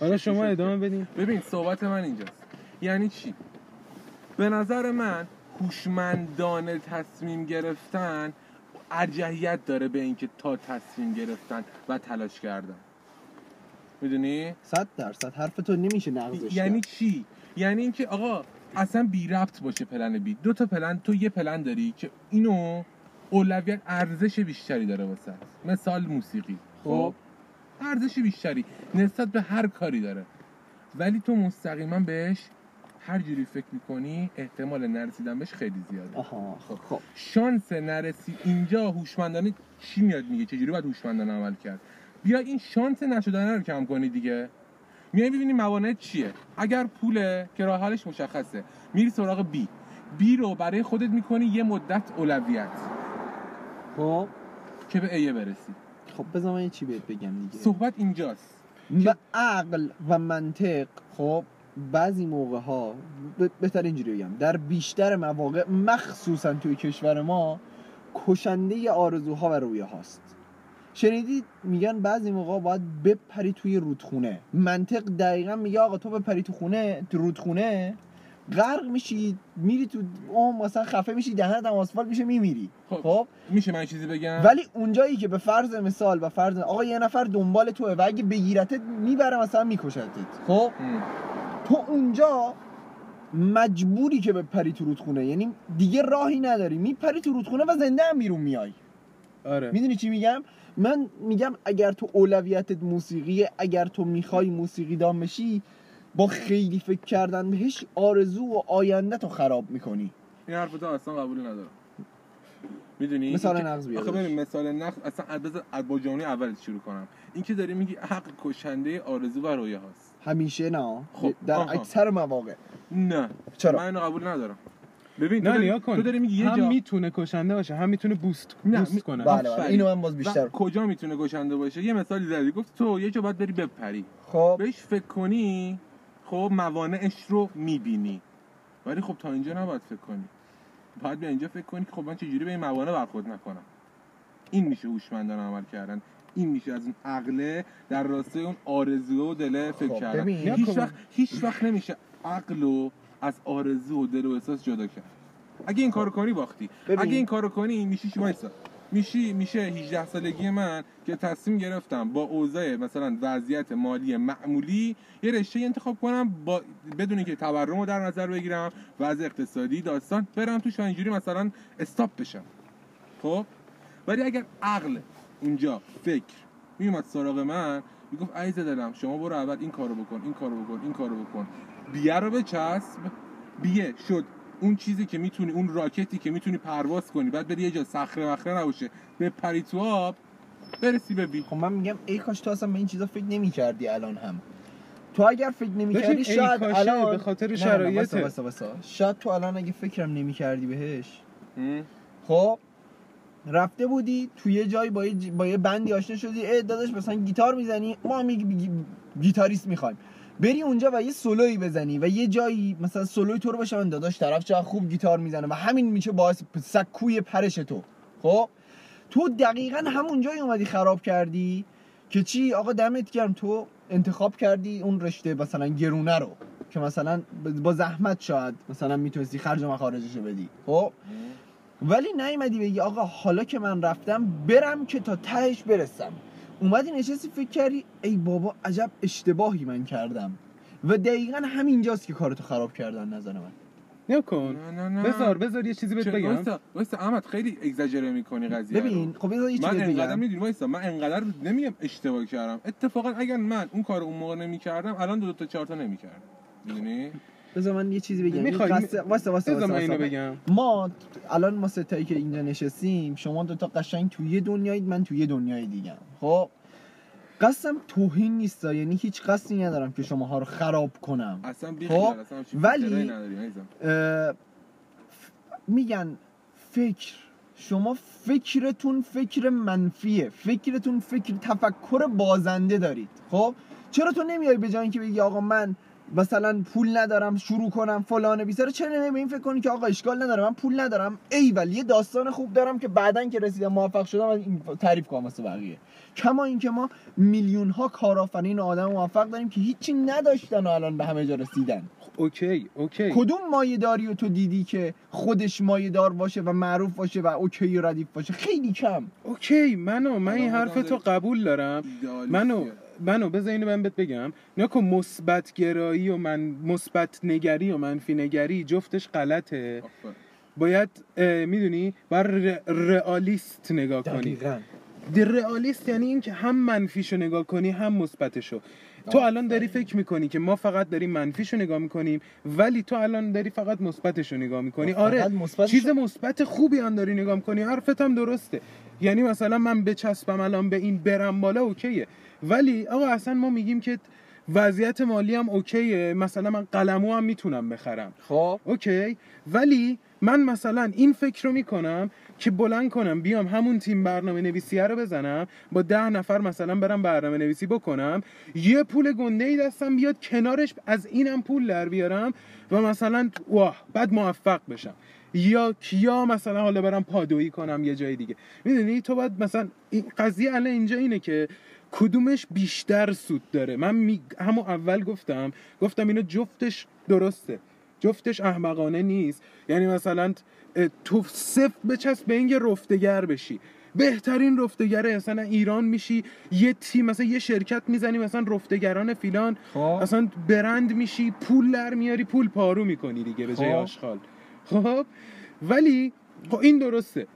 حالا شما ادامه بدین. ببین صحبت من اینجاست. یعنی چی؟ به نظر من هوشمندانه تصمیم گرفتن ارجحیت داره به اینکه تا تصمیم گرفتن و تلاش کردن. می‌دونی؟ صد درصد. حرف تو نمیشه نقضش یعنی. چی؟ یعنی اینکه آقا اصلا بی ربط باشه پلن بی. دو تا پلن تو یه پلن داری که اینو اولویت ارزش بیشتری داره واسه مثال موسیقی. خب. ارزش بیشتری. نسبت به هر کاری داره. ولی تو مستقیما بهش هر جوری فکر می‌کنی احتمال نرسیدن بهش خیلی زیاده. آها خب شانس نرسی اینجا هوشمندانه چی میاد میگه؟ چجوری باید هوشمندانه عمل کرد؟ بیا این شانس نشدن رو کم کنی دیگه. میای ببینی موانع چیه؟ اگر پوله که راه حلش مشخصه میری سراغ بی بی رو برای خودت می‌کنی یه مدت اولویت. خب. که به ایه برسی. خب بذار من چی بهت بگم دیگه. صحبت اینجاست. و عقل و منطق خب بعضی موقع ها ب- بهتر اینجوری بگم در بیشتر مواقع مخصوصا توی کشور ما کشنده آرزوها و رویه هاست شنیدید میگن بعضی موقع باید بپری توی رودخونه. منطق دقیقا میگه آقا تو بپری تو خونه تو رودخونه. غرق میشی میری تو اون مثلا خفه میشی دهنت هم آسفالت میشه میمیری. خب. خب؟ میشه من چیزی بگم؟ ولی اونجایی که به فرض مثال و فرض آقا یه نفر دنبال توه و اگه بگیرتت می‌بره مثلا میکشتت. خب. تو اونجا مجبوری که بپری تو رودخونه. یعنی دیگه راهی نداری. میپری تو رودخونه و زنده هم بیرون میای. آره. می‌دونی چی میگم؟ من میگم اگر تو اولویتت موسیقیه اگر تو می‌خوای موسیقی دام بشی با خیلی فکر کردن بهش آرزو و آینده تو خراب می‌کنی. این حرف تو اصلا قبول ندارم. می‌دونی؟ مثال نقض آخه داداش. ببین مثال نقض اصلا بذار از با جمله اول شروع کنم. این که داری میگی عقل کشنده آرزو و رویه هاست. همیشه نه. خب، در آها. اکثر مواقع. نه. چرا؟ من اینو قبول ندارم. ببین تو نه داری, نیا کن. تو داری میگی یه هم جا می‌تونه کشنده باشه هم می‌تونه بوست نه، بوست کنه. بله بله. اینو من باز بیشتر. و کجا می‌تونه گشنده باشه؟ یه مثالی زدی گفت تو یه جا باید بری بپری. خب. بهش فکر کنی خب موانعش رو می‌بینی. ولی خب تا اینجا نباید فکر کنی. باید به اینجا فکر کنی که خب من چجوری به این موانع برخورد نکنم. این میشه هوشمندانه عمل کردن. این میشه از اون عقله در راستای اون آرزو و دله فکر خب، کردن. هیچ. وقت هیچ وقت نمیشه عقل رو از آرزو و دل و احساس جدا کرد. اگه این کارو کنی باختی ببین. اگه این کارو کنی میشی وایسا؟ میشی میشه 18 سالگی من که تصمیم گرفتم با اوضاع مثلا وضعیت مالی معمولی یه رشته انتخاب کنم با بدون که تورم رو در نظر بگیرم وضع اقتصادی داستان برم توش و اینجوری مثلا استاپ بشم. خب؟ ولی اگر عقل اونجا فکر میومد سراغ من می‌گفت عزیز دلم شما برو اول این کارو بکن این کارو بکن این کارو بکن. بیه رو بچسب. بیه شد. اون چیزی که می‌تونی اون راکتی که می‌تونی پرواز کنی. بعد بری یه جا صخره مخره نباشه. به پری تو آب برسی به بی خب من میگم ای کاش تو اصلا به این چیزا فکر نمی‌کردی الان هم. تو اگر فکر نمی‌کردی شاید الان به خاطر واسه. شاید تو الان اگه فکرم نمی‌کردی بهش؟ خب رفته بودی توی یه جایی با یه, با یه بندی آشنا شدی. ای داداش مثلا گیتار می‌زنی؟ ما هم یک گی- گیتاریست می‌خوایم. بری اونجا و یه سولوی بزنی و یه جایی مثلا سولوی تو رو بشه من داداش طرف چقدر خوب گیتار می‌زنه و همین میشه باعث سکوی پرش تو. خب؟ تو دقیقا همون جایی اومدی خراب کردی که چی؟ آقا دمت گرم تو انتخاب کردی اون رشته مثلا گرونه رو که مثلا با زحمت شاید مثلا می‌تونستی خرج و مخارجشو بدی. خب؟ ولی نیومدی بگی آقا حالا که من رفتم برم که تا تهش برسم. اومدی نشستی فکر کردی ای بابا عجب اشتباهی من کردم. و دقیقا همینجاست که کارتو خراب کردن نظر من. نیا کن. نه نه نه. بذار بذار یه چیزی بهت بگم. وایسا وایسا احمد خیلی اگزاجره می‌کنی قضیه. ببین خب بذار یه چیزی من انقدر بگم. می‌دونی وایسا من انقدر نمیگم اشتباه کردم. اتفاقا اگر من اون کار اون موقع نمی‌کردم الان دو, دو تا چهار تا نمی‌کردم. می‌دونی؟ بذار من یه چیزی بگم. می‌خوای- وایسا بذار من وایسا اینو. بگم. ما الان ما ستایی که اینجا نشستیم شما دوتا قشنگ توی یه دنیایید من توی یه دنیای دیگه خب؟ قصدم توهین نیست یعنی هیچ قصدی ندارم که شماها رو خراب کنم. اصلا خب، ولی-. اه، میگن فکر. شما فکرتون فکر منفیه. فکرتون فکر تفکر بازنده دارید. خب؟ چرا تو نمیای به جای اینکه بگی آقا من مثلا پول ندارم شروع کنم فلان بیساره چرا نمیای به این فکر کنی که آقا اشکال نداره من پول ندارم. ای ولی یه داستان خوب دارم که بعدا که رسیدم موفق شدم از این تعریف کنم واسه بقیه. کما اینکه ما میلیون ها کارآفرین آدم موفق داریم که هیچی نداشتن و الان به همه جا رسیدن. okay okay. کدوم مایه داری و تو دیدی که خودش مایه دار باشه و معروف باشه و okay و ردیف باشه؟ خیلی کم. okay منو من این حرف تو قبول دارم. منو منو بذار اینو من بهت بگم. نکن مثبت گرایی و من مثبت نگری و منفی نگری جفتش غلطه. باید می‌دونی؟ بر رئالیست نگاه کنی. دی رئالیست یعنی این که هم منفیشو نگاه کنی هم مثبتشو. تو الان داری فکر می‌کنی که ما فقط داریم منفیشو نگاه می‌کنیم ولی تو الان داری فقط مثبتشو نگاه می‌کنی. فقط آره چیز مثبت خوبی هم داری نگاه می‌کنی حرفت هم درسته. یعنی مثلا من بچسبم الان به این برم بالا اوکیه. ولی آقا اصلا ما میگیم که وضعیت مالی هم اوکیه. مثلا من قلمو هم می‌تونم بخرم. خب. اوکی. ولی من مثلا این فکر رو می‌کنم که بلند کنم بیام همون تیم برنامه نویسیه رو بزنم با ده نفر مثلا برم برنامه نویسی بکنم یه پول گنده ای دستم بیاد کنارش از اینم پول در بیارم و مثلا واه بعد موفق بشم. یا کیا مثلا حالا برم پادویی کنم یه جای دیگه. می‌دونی؟ تو باید مثلا این قضیه الان اینجا اینه که کدومش بیشتر سود داره؟ من می... همون اول گفتم گفتم اینو جفتش درسته. جفتش احمقانه نیست. یعنی مثلا تو صفت بچسب به اینکه رفتگر بشی. بهترین رفتگره مثلا ایران میشی یه تیم مثلا یه شرکت می‌زنی مثلا رفتگران فیلان خب. اصلا برند میشی پول در میاری پول پارو می‌کنی دیگه به جای خب. آشغال. خب؟ ولی خب این درسته.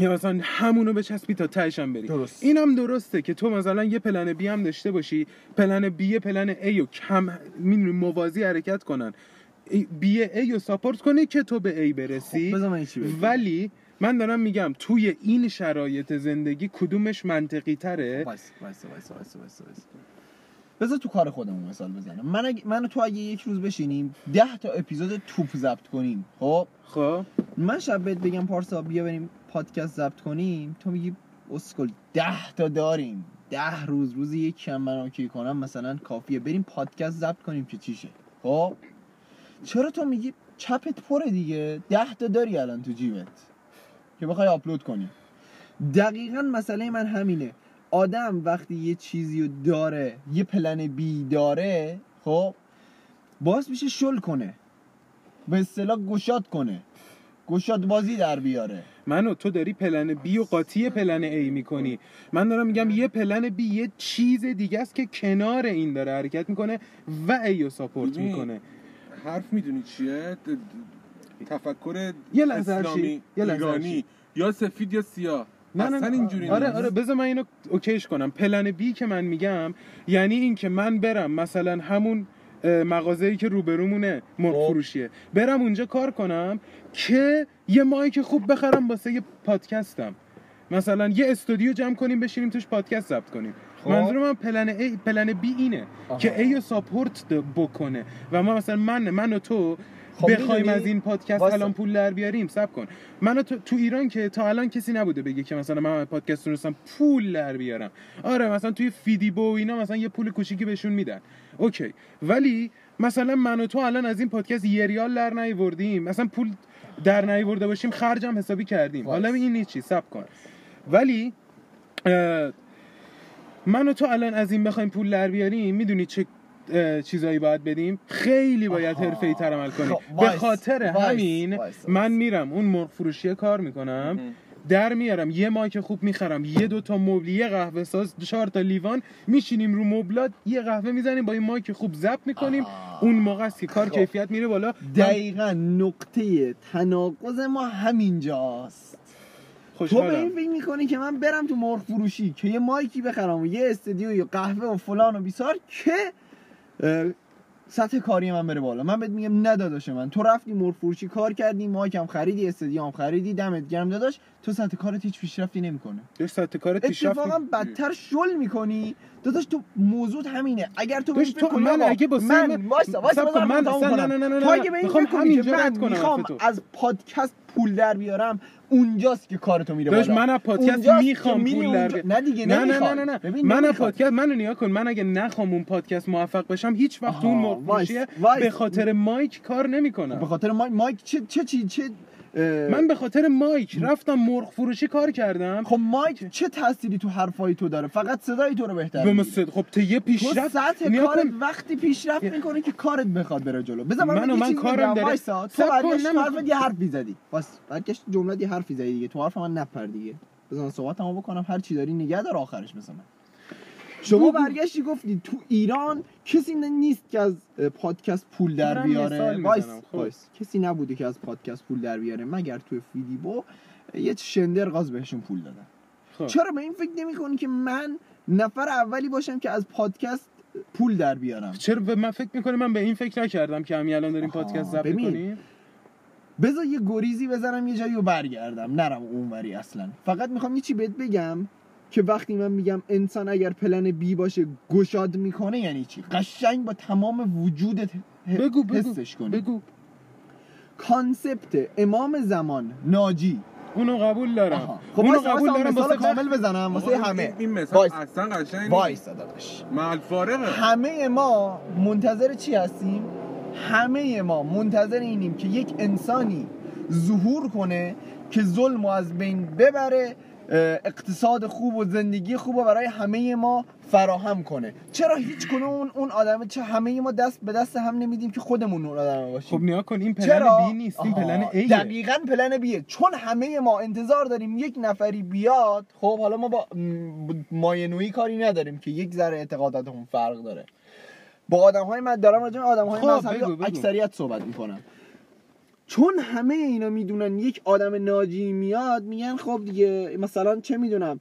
یا مثلا همونو بچسبی تا تهش هم بری. درست. اینم درسته که تو مثلا یه plan B هم داشته باشی plan B plan A و کم موازی حرکت کنن. B A رو support کنی که تو به A برسی. خب. ولی من دارم میگم توی این شرایط زندگی کدومش منطقی تره؟ وایس وایس وایس وایس وایس وایس. بذار تو کار خودمون مثال بزنم. من اگه من تو اگه یک روز بشینیم ده تا اپیزود توپ ضبط کنیم خب؟ خب. من شب بهت بگم پارسا بیا بریم پادکست ضبط کنیم تو میگی اسکل ده تا داریم. ده روز روزی یک کم من okay کنم مثلا کافیه. بریم پادکست ضبط کنیم که چیشه خب؟ چرا تو میگی جیبت پره دیگه؟ ده تا داری الان تو جیبت که بخوای آپلود کنی. دقیقا مسئله من همینه. آدم وقتی یه چیزی رو داره یه plan B داره خب باعث میشه شل کنه. به اصطلاح گشاد کنه. گشاد بازی در بیاره. منو تو داری plan B و قاطی plan A می‌کنی. من دارم میگم یه plan B یه چیز دیگه است که کنار این داره حرکت می‌کنه و A رو support می‌کنه. حرف می‌دونی چیه؟ تفکر یه اسلامی یه لحظه ایرانی. یا سفید یا سیاه. نه نه اصلا اینجوری آره نیست. آره بذار من اینو okay ش کنم. plan B که من میگم یعنی این که من برم مثلا همون مغازه ای که روبرومونه مرغ خب. فروشیه. برم اونجا کار کنم. که یه مایک خوب بخرم واسه یه پادکستم. مثلا یه استودیو جمع کنیم بشینیم توش پادکست ضبط کنیم. خب. منظور من پلن ای پلن بی اینه آها. که ای رو ساپورت بکنه. و ما مثلا من من و تو خب بخوایم؟ از این پادکست واسه- الان پول در بیاریم سب کن. من تو, تو ایران که تا الان کسی نبوده بگه که مثلا من پادکست تونستم پول در بیارم. آره مثلا توی فیدیبو و اینا مثلا یه پول کوچیکی بهشون میدن. اوکی. ولی مثلا من و تو الان از این پادکست یه ریال در نیوردیم. مثلا پول در نیورده باشیم خرجم حسابی کردیم. حالا این چی سب کن ولی من و تو الان از این بخوایم پول در بیاریم می‌دونی چه چیزایی باید بدیم خیلی باید آها. حرفه‌ای تر عمل کنیم خب، به خاطر همین من. میرم اون مرغ فروشی کار می‌کنم در میارم. یه مایک خوب می‌خرم. یه دو تا مبل یه قهوه ساز چهار تا لیوان میشینیم رو مبلات یه قهوه می‌زنیم با این مایک خوب ضبط می‌کنیم. اون موقع است که کار خب. کیفیت میره بالا. دقیقا نقطه تناقض ما همینجاست. تو به این فکر می‌کنی که من برم تو مرغ فروشی که یه مایکی بخرم و یه استدیو یا قهوه و فلان و بیسار که سطح کاری من بره بالا. من بهت میگم نه داداش من. تو رفتی مرغ فروشی کار کردی مایکم خریدی استدیو هم خریدی دمت گرم داداش. تو سطح کارت هیچ پیشرفتی نمی‌کنه یه سطح کارت پیشرفت اتفاقا بدتر شل می‌کنی داداش تو موضوع همینه اگر تو بهش تو- من اگه با من کن، بذار من- نه،. نه، نه، نه، تو. اگه به این می‌خوام فکر کنی که من می‌خوام. از پادکست پول در بیارم اونجاست که کارتو میره بالا من از پادکست می‌خوام پول در اونجا- بی- نه دیگه نه نه. نه نه, من از. پادکست منو نیا کن من اگه نخوام اون پادکست موفق بشم هیچ وقت تو اون وایس. به خاطر مایک کار به نمی‌کنم خاطر مایک چه چه چه من به خاطر مایک رفتم مرغ فروشی کار کردم. خب مایک چه تأثیری تو حرفای تو داره؟ فقط صدای تو رو بهتر به. مصد... خب تو یه تو پیشرفت سطح نیا کارت کن. وقتی پیشرفت می‌کنه که کارت بخواد بره جلو. بذار من, من من, کارم داره. تو برگشت. حرفت یه حرفی زدی. بس برگشت جمله یه حرفی زدی دیگه. تو حرف من نپر دیگه. بذار صحبتمو بکنم. هر چی داری نگه دار آخرش مثلا شما برگشتی گفتی تو ایران کسی نیست که از پادکست پول در بیاره. وایس خب. وایس. کسی نبوده که از پادکست پول در بیاره مگر تو فیدیبو؟ یه شندر غاز بهشون پول دادن. خب. چرا به این فکر نمی کنی که من نفر اولی باشم که از پادکست پول در بیارم؟ چرا به من فکر می‌کنی؟ من به این فکر نکردم که همین الان داریم پادکست ضبط. می‌کنیم. بذار یه گریزی بزنم یه جایی و برگردم. نرم اونوری اصلا. فقط می‌خوام یه چی بهت بگم. که وقتی من میگم انسان اگر plan B باشه گشاد می‌کنه یعنی چی؟ قشنگ با تمام وجودت بگو بگو حسش کنی. بگو. concept امام زمان ناجی. اونو قبول دارم. آها. خب اونو قبول دارم مثال کامل بزنم. واسه همه. این- مثال وایس. اصلا قشنگ وایس داداش. فارغه. همه ما منتظر چی هستیم؟ همه ما منتظر اینیم که یک انسانی ظهور کنه که ظلم از بین ببره اقتصاد خوب و زندگی خوب رو برای همه ما فراهم کنه. چرا هیچ کنون اون اون آدمه چه همه ما دست به دست هم نمیدیم که خودمون اون آدم باشیم؟ خب نیا کن این پلن چرا؟ بی نیست این پلن ایه دقیقا پلن بیه چون همه ما انتظار داریم یک نفری بیاد خب حالا ما با م، ماینویی کاری نداریم که یک ذره اعتقاداتمون فرق داره. با آدم های من دارم راجع به آدم های خب، مذهبی بگو. اکثریت صحبت می‌کنم. چون همه اینا می‌دونن یک آدم ناجی میاد میگن خب دیگه مثلا چه می‌دونم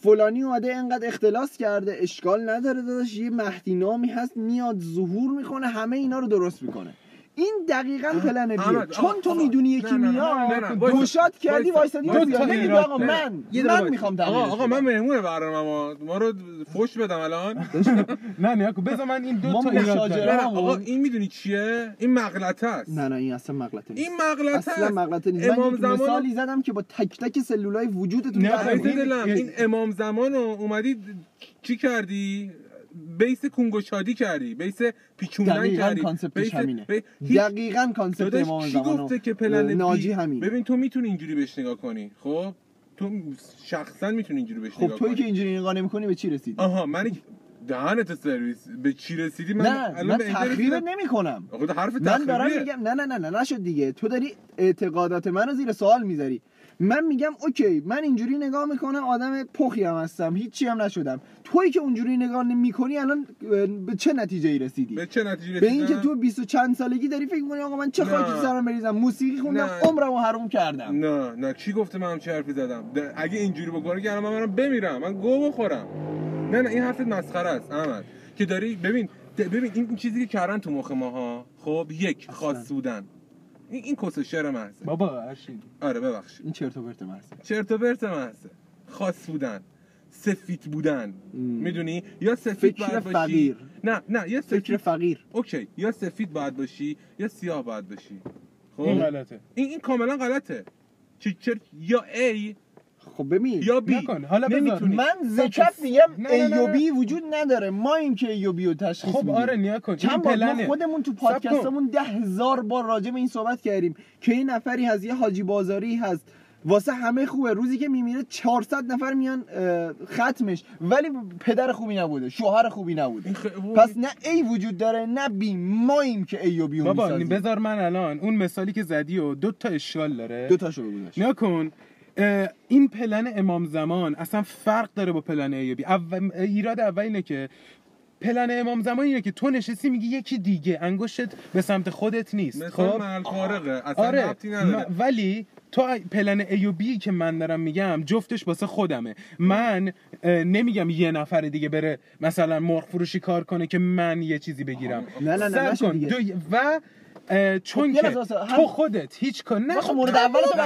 فلانی اومده انقدر اختلاس کرده اشکال نداره داداش یه مهدی نامی هست میاد ظهور می‌کنه همه اینا رو درست می‌کنه. این دقیقا پلن بیه چون تو می‌دونی نه، یکی نه، نه، میاد نه، نه، گوشات کردی وایسا، وایسادی وایسا. بیاد آقا. من من. می‌خوام آقا آقا من بدم. مهمون برنامه ما ما رو فوش بدم الان نه کن بذار من این دو تا ایراد نه، نه، آقا این می‌دونی چیه این مغلطه است نه نه این اصلا مغلطه نیست این مغلطه اصلا مغلطه نیست من امام زمان مثالی زدم که با تک تک سلولای وجودتون نه، این- امام زمان رو اومدی چی کردی بیس کنگوشادی کردی بیس پیچوندن دقیقاً کردی کانسپتش بیس- همینه. بی- دقیقا کانسپت امام کی زمان گفته که پلن ناجی همین ببین تو می‌تونی اینجوری بهش نگاه کنی خب؟ تو شخصا می‌تونی اینجوری بهش خب نگاه تویی کنی. که اینجوری نگاه نمی‌کنی به چی رسیدی؟ آها من دهنت سرویس به چی رسیدی؟ من نه الان من رسیدم. نمی کنم ده حرف من دارم. میگم نه نه نه نه نشد دیگه. تو داری اعتقادات منو زیر سوال می‌ذاری. من میگم اوکی من اینجوری نگاه می‌کنم آدم پخی هم هستم هیچی هم نشدم. تویی که اونجوری نگاه می‌کنی الان به چه نتیجه ای رسیدی؟ به چه نتیجه به رسیدم؟ اینکه تو 20 و چند سالگی داری فکر می‌کنی آقا من چه. خاکی سرم بریزم موسیقی خوندم. عمرمو حروم کردم. نه نه. کی گفته من همچین حرفی زدم؟ اگه اینجوری بکنه که الان من برم بمیرم. من گو بخورم. نه نه این حرفت مسخره است احمد. که داری ببین ببین این, این چیزی که کردن تو مخ ماها خب یک خاص بودن. این این کس شعر محضه. بابا هرچی آره ببخشید. این چرت و پرت مرسه چرت و پرت محضه. خاص بودن. سفید بودن. می‌دونی؟ یا سفید فکر باید باشی. فقیر. نه نه یا فکر سفید فقیر. اوکی. یا سفید باید باشی یا سیاه باید باشی. خب؟ این غلطه. این این کاملا غلطه. چه چه یا A خب ببین یا B نکن. حالا بذار نمی‌تونی. من زکف میگم ای و. بی وجود نداره. ما این که ای و بی رو تشخیص خب. آره نیا کن. چند بار خودمون تو. پادکستمون ده هزار بار راجع به این صحبت کردیم که این نفری هست یه حاجی بازاری هست. واسه همه خوبه. روزی که میمیره 400 نفر میان ختمش. ولی پدر خوبی نبوده. شوهر خوبی نبوده. خ- پس نه ای وجود داره نه بی ماییم که ای و بی بابا. بذار من الان اون مثالی که زدی و دو تا اشکال داره. دو تا شو بگوش نیا کن. اه، این پلن امام زمان اصلا فرق داره با پلن ایوبی. اول ایراد اول اینه که پلن امام زمان اینه که تو نشستی میگی یکی دیگه. انگشتت به سمت خودت نیست. مثال خب؟ محل فارغه. اصلا آره. نداره. م- ولی تو پلن ایوبی که من دارم میگم جفتش واسه خودمه. من نمیگم یه نفر دیگه بره مثلا مرغ فروشی کار کنه که من یه چیزی بگیرم. نه، نه، نه،. دو- و چون خب، که تو خودت هیچ کار نه خب مورد اول تو. کن.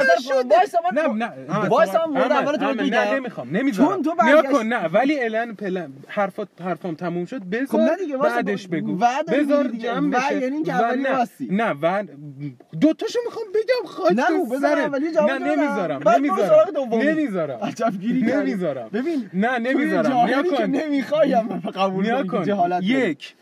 نه نه وایسا مورد اول تو. نه نمی‌خوام نمی‌ذارم چون تو کن نه ولی الان پلن حرفات حرفام تموم شد خب بذار نه واسه بعدش بگو بذار. جمع بشه یعنی اینکه و اولی نه راستی. نه و دو تاشو می‌خوام بگم خاک به بذار. اولی جواب نه. نمی‌ذارم نمی‌ذارم. نمی‌ذارم عجب گیری. نمی‌ذارم ببین نه نمی‌ذارم نیا که کن نمی‌خوایم قبول که کن. یک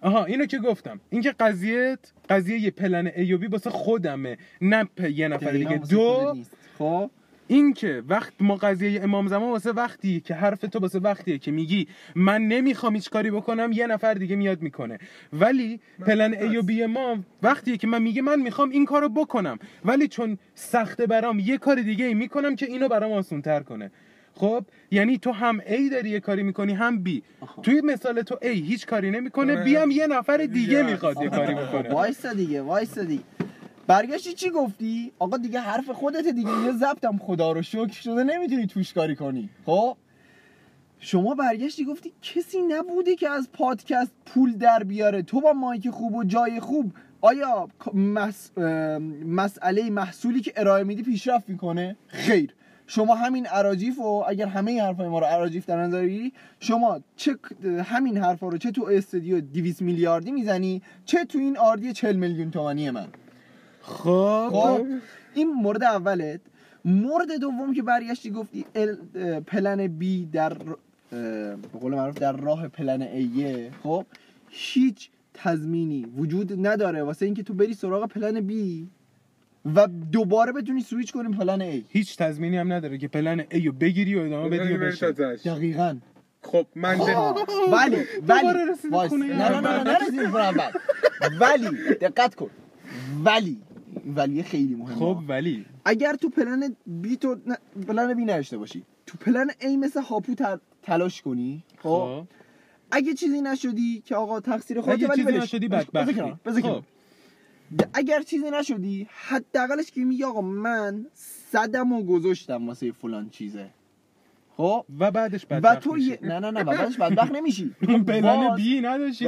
آها اینو که گفتم. اینکه قضیه قضیه یه پلن ایوبی واسه خودمه نه پ- یه نفر دقیقاً دیگه. دو. خب؟ این که وقت ما قضیه امام زمان واسه وقتی که حرف تو واسه وقتیه که میگی من نمی‌خوام هیچ کاری بکنم یه نفر دیگه میاد می‌کنه. ولی پلن ایوبی ما وقتیه که من میگه من می‌خوام این کارو بکنم. ولی چون سخته برام یه کار دیگه ای می‌کنم که اینو برام آسون تر کنه. خب یعنی تو هم A داری یه کاری می‌کنی هم B. توی مثال تو A هیچ کاری نمی‌کنه آره. B هم یه نفر دیگه می‌خواد یه کاری بکنه. وایسا دیگه وایسا دیگه. برگشتی چی گفتی؟ آقا دیگه حرف خودت دیگه یه ضبطم خدا رو شکر شده نمی‌تونی توش کاری کنی. خب؟ شما برگشتی گفتی کسی نبوده که از پادکست پول در بیاره. تو با مایک خوب و جای خوب. آیا مس... مسئله محصولی که ارائه میدی پیشرفت می‌کنه؟ خیر. شما همین عراجیف و اگر همه این حرفای ما رو عراجیف در نظر بگیری شما چه همین حرفا رو چه تو استودیو 200 میلیاردی می‌زنی چه تو این آردی 40 میلیون تومانی من. خب. خب این مورد اولت. مورد دوم که برگشتی گفتی پلن بی در به قول معروف در راه پلن ایه خب هیچ تضمینی وجود نداره واسه اینکه تو بری سراغ پلن بی و دوباره بتونی سویچ کنی plan A هیچ تضمینی هم نداره که plan A رو بگیری و ادامه بدی و بشه. دقیقا. خب من ولی ولی نه نه نه نه ولی دقت کن. ولی ولی خیلی مهمه. خب ولی. اگر تو plan B تو plan B نداشته باشی تو plan A مثل هاپو تلاش کنی خب؟ خب. اگه چیزی نشدی که آقا تقصیر خودت اگه ولی چیزی نشدی بذار بدبختی. بذار. خب. اگر چیزی نشدی حداقلش که میگی آقا من صدم و گذاشتم واسه فلان چیزه. خب؟ و بعدش و بدبخت تو. یه... نه نه نه و بعدش بدبخت نمیشی. پلن باز بی میشی.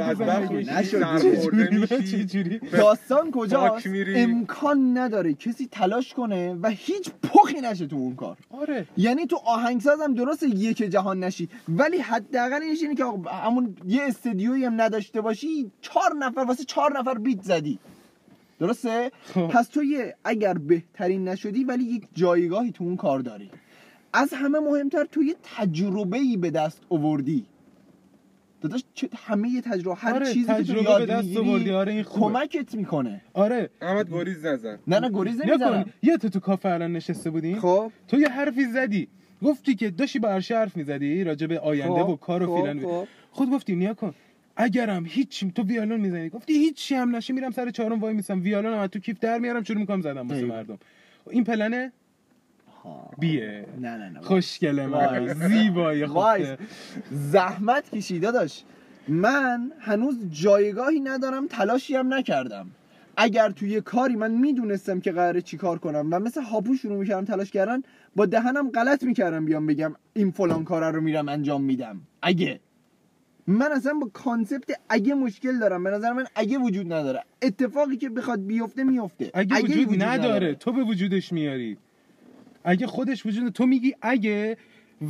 چجوری؟ داستان کجاست؟ میری. امکان نداره. کسی تلاش کنه و هیچ پخی نشه تو اون کار. آره. یعنی تو آهنگسازم درست یک جهان نشی ولی حداقل اینش اینه که آقا همون یه استدیویی هم نداشته باشی چهار نفر واسه چهار نفر بیت زدی. درسته؟ خب. پس تو یه اگر بهترین نشدی ولی یک جایگاهی تو اون کار داری. از همه مهمتر تو یه تجربه ای به دست آوردی. داداش چه همه یه تجربه هر آره، چیزی که تو یاد به دست می‌گیری آوردی، آره، این خوبه. کمکت می‌کنه. آره. احمد گریز نزن. نه نه گریز نمی‌زنم. یه تو کافه الان نشسته بودیم خب. تو یه حرفی زدی. گفتی که داشتی با عرشه حرف می‌زدی راجع به آینده خب، و کار و خب، فیلان خب. خود گفتی نیا کن. اگرم هیچ تو ویالون می‌زنی. گفتی هیچی هم نشه میرم سر چهارم وای میسم ویالون هم تو کیف در میارم شروع می‌کنم زدم واسه. مردم. این پلنه. بیه. نه نه نه. خوشگله. من زیبایی خوبه. زحمت کشیده داشت من هنوز جایگاهی ندارم تلاشی هم نکردم. اگر توی کاری من می‌دونستم که قراره چی کار کنم و مثل هاپو شروع می‌کردم تلاش کردن با دهنم غلط می‌کردم بیام بگم این فلان کار رو میرم انجام میدم. اگه. من اصلا با کانسپت اگه مشکل دارم به نظر من اگه وجود نداره اتفاقی که بخواد بیفته میفته. اگه, وجود, نداره تو به وجودش میاری. اگه خودش وجود تو میگی اگه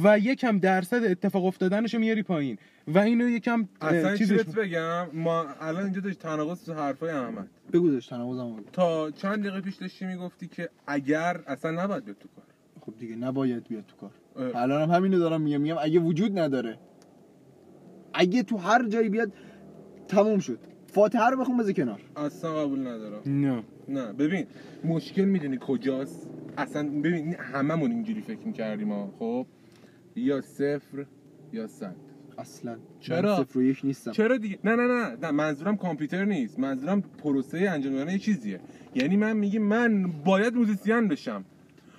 و یکم درصد اتفاق افتادنشو میاری پایین. و اینو یکم اصلا چیزش بهت بگم؟ ما الان اینجا داشت تناقض تو حرفای احمد. بگو داشت تناقضم بگو. تا چند دقیقه پیش داشتی می‌گفتی که اگر اصلا نباید بیاد تو کار. خب دیگه نباید بیاد تو کار. الان هم همینو دارم میگم میگم اگه وجود نداره. اگه تو هر جایی بیاد تموم شد. فاتحه رو بخون بذار کنار. اصلا قبول ندارم. نه. نه. ببین مشکل می‌دونی کجاست؟ اصلا ببین هممون اینجوری فکر می‌کردیم ها خب؟ یا صفر یا صد. اصلا. چرا؟ صفر و یک نیستم. چرا دیگه؟ نه نه نه. نه منظورم کامپیوتر نیست. منظورم پروسه انجام دادن یه چیزیه. یعنی من میگم من باید موزیسین بشم.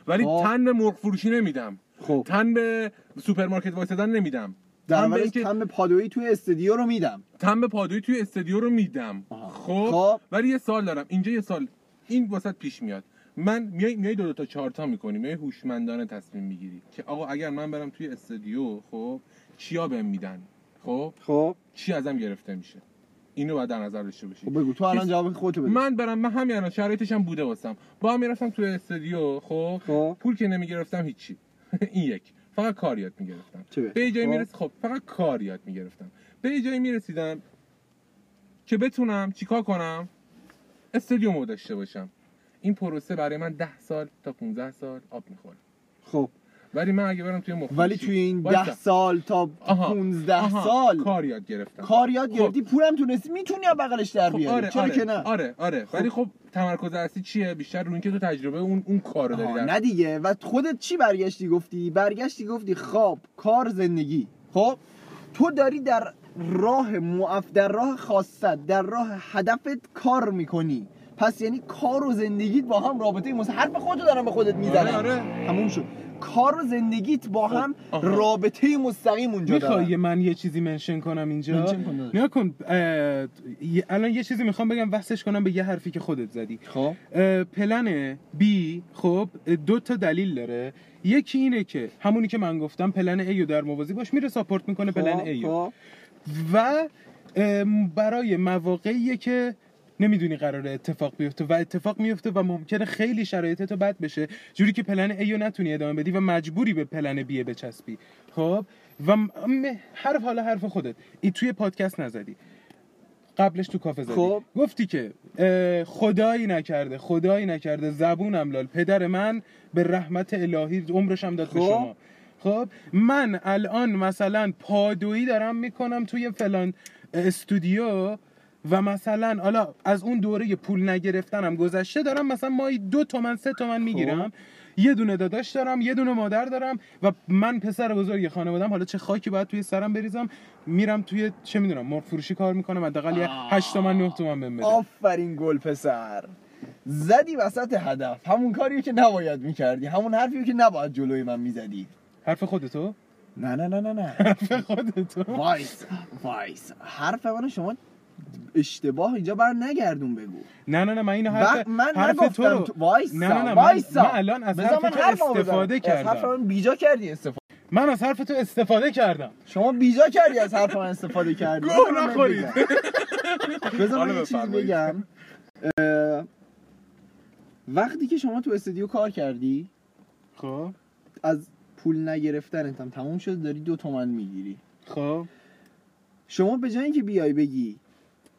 ولی خب. تن به مرغ فروشی نمیدم. خب. تن به سوپرمارکت وایسادن نمیدم. در حالی اینکه- تن پادویی توی استودیو رو میدم. به پادویی توی استودیو رو میدم. خب؟ خب. ولی یه سال دارم. اینجا یه سال. این واسط پیش میاد. من میای میای دو, دو تا چهار تا می‌کنی. میای هوشمندانه تصمیم می‌گیری که آقا اگر من برم توی استودیو خب چیا بهم میدن؟ خب؟ خب. چی ازم گرفته میشه؟ اینو باید در نظر داشته باشی. خب بگو. تو الان جواب خودتو بده. من برم من همین الان شرایطش هم بوده واسم. با هم می‌رفتم توی استودیو خب؟ خب. پول که نمی‌گرفتم هیچی. این یک. فقط کار یاد می‌گرفتم. به یه جایی خب. میرس خب فقط کار یاد می‌گرفتم. به یه جایی می‌رسیدم که بتونم چیکار کنم؟ استودیومو داشته باشم. این پروسه برای من 10 سال تا 15 سال آب می‌خوره خب. ولی من اگه برم توی مخ ولی توی این وایسا. ده سال تا آها. 15 آها. سال. کار یاد گرفتم. کار یاد خب. گرفتی پولم تونستی می‌تونی از بغلش در خب بیاری. آره چرا آره که نه؟ آره آره. ولی خب تمرکز اصلی چیه؟ بیشتر روی اینکه تو تجربه اون اون کارو داری نه دیگه. و خودت چی برگشتی گفتی؟ برگشتی گفتی خواب کار زندگی. خب؟ تو داری در راه معف در راه خاصت در راه هدفت کار می‌کنی. پس یعنی کار و زندگیت با هم رابطه مست حرف خودتو دارم به خودت می‌زنم آره، آره. تموم شد کار و زندگیت با خب، هم آها. رابطه مستقیم اونجا می‌خوای من یه چیزی منشن کنم اینجا منشن کن داداش. نیا کن اه، یه- الان یه چیزی می‌خوام بگم وصلش کنم به یه حرفی که خودت زدی خب اه، پلن بی خب دو تا دلیل داره یکی اینه که همونی که من گفتم پلن ای رو در موازی باش میره ساپورت می‌کنه پلن خب، ای خب. و ام، برای مواقعیه که نمی‌دونی قراره اتفاق بیفته و اتفاق میفته و ممکنه خیلی شرایط تو بد بشه جوری که پلن ای رو نتونی ادامه بدی و مجبوری به پلن بی بچسبی. خب؟ و حرف حالا حرف خودت. ای توی پادکست نزدی. قبلش تو کافه زدی. خب. گفتی که خدایی نکرده خدایی نکرده زبونم لال. پدر من به رحمت الهی عمرش هم داد به خب. شما. خب؟ من الان مثلا پادویی دارم می‌کنم توی فلان استودیو و مثلا حالا از اون دوره پول نگرفتنم گذشته دارم مثلا مایی دو تومن سه تومن می‌گیرم. یه دونه داداش دارم یه دونه مادر دارم و من پسر بزرگ خانوادم حالا چه خاکی باید توی سرم بریزم. میرم توی چه می‌دونم مرغ فروشی کار می‌کنم حداقل یه 8 تومن 9 تومن بهم بده. آفرین گل پسر. زدی وسط هدف. همون کاریو که نباید می‌کردی. همون حرفیو که نباید جلوی من می‌زدی. حرف خودتو؟ نه نه نه نه نه. حرف خودتو؟ وایس وایس حرف منو شما اشتباه اینجا بر نگردون بگو. نه نه نه من اینو حرف من حرف تو رو وایسا نه نه نه من, وایسا. من الان از حرف تو استفاده. از حرف کردم. من بیجا کردی استفاده من از حرف تو استفاده کردم. شما بیجا کردی از حرف من استفاده کردی. گوه نخورید. بگم. بذار من یه چیزی بفرمایید. بگم. اه، وقتی که شما تو استودیو کار کردی خب. از پول نگرفتنت هم تموم شد داری دو تومن می‌گیری. خب. شما به جای اینکه بیای بگی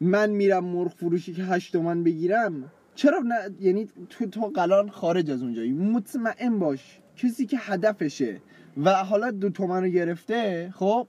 من میرم مرغ فروشی که هشت تومن بگیرم. چرا نه؟ یعنی تو تو قلان خارج از اونجایی. مطمئن باش. کسی که هدفشه و حالا دو تومن رو گرفته خب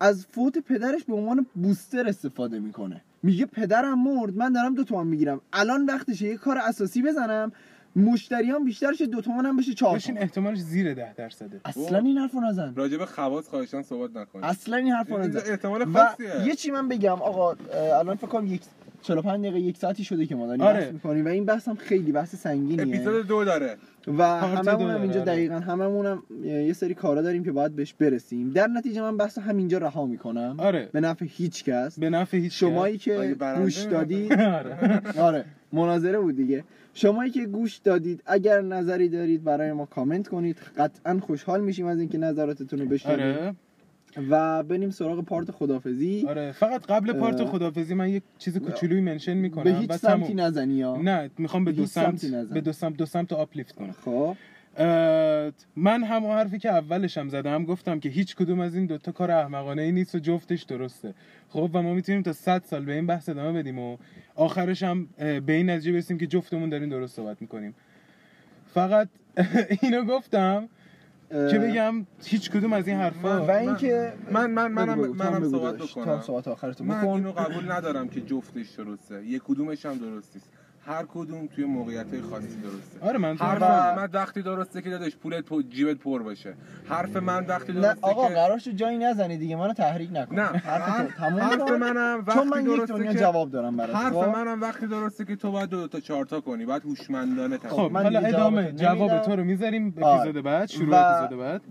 از فوت پدرش به عنوان بوستر استفاده می‌کنه. میگه پدرم مرد من دارم دو تومن می‌گیرم. الان وقتشه یه کار اساسی بزنم. مشتریان بیشتر شه دو تومن هم بشه چهار بشین تومن. احتمالش زیر ده درصده. اصلا این حرفو نزن. راجب خواص خواهشان صحبت نکنید اصلا این حرفو نزن. احتمال و خاصیه. یه چی من بگم آقا الان فکر کنم یک 45 دقیقه یک ساعتی شده که ما داریم آره. بحث می‌کنیم و این بحث هم خیلی بحث سنگینیه. اپیزود دو داره. و هممون هم اینجا آره. دقیقا هممون هم یه سری کارا داریم که باید بهش برسیم. در نتیجه من بحث همینجا رها می‌کنم. آره. به نفع هیچ کس. به نفع هیچ شمایی که گوش. دادید. آره. آره. مناظره بود دیگه. شمایی که گوش دادید اگر نظری دارید برای ما کامنت کنید. قطعا خوشحال میشیم از اینکه نظراتتون رو بشنویم آره. و بریم سراغ پارت خدافزی آره فقط قبل پارت. خدافزی من یک چیز کوچولویی منشن می‌کنم. به هیچ سمتی. نزنی یا نه می‌خوام به به دو سمت. به دو سمت دو سمت آپلیفت کنم. خب. من هم حرفی که اولشم زدم گفتم که هیچ کدوم از این دوتا کار احمقانه ای نیست و جفتش درسته. خب و ما می‌تونیم تا 100 سال به این بحث ادامه بدیم و آخرش هم به این نتیجه برسیم که جفتمون داریم درست صحبت می‌کنیم. فقط اینو گفتم که بگم هیچ کدوم از این حرفا و اینکه من من منم منم صحبت بکنم. صحبت آخرتو من اینو قبول ندارم که جفتش درسته. یک کدومش هم درست نیست هر کدوم توی موقعیت خاصی درسته آره من حرف احمد وقتی درسته که داداش پولت پر جیبت پر باشه حرف من وقتی نه درسته آقا که قرار شد جایی نزنی دیگه منو تحریک نکن نه حرف تو تموم حرف. منم چون من وقتی یک درسته دنیا که جواب دارم برات حرف خب؟ منم وقتی درسته که تو باید دو, دو تا چهار تا کنی باید هوشمندانه خب من حالا ادامه جواب. تو رو می‌ذاریم. اپیزود بعد شروع اپیزود بعد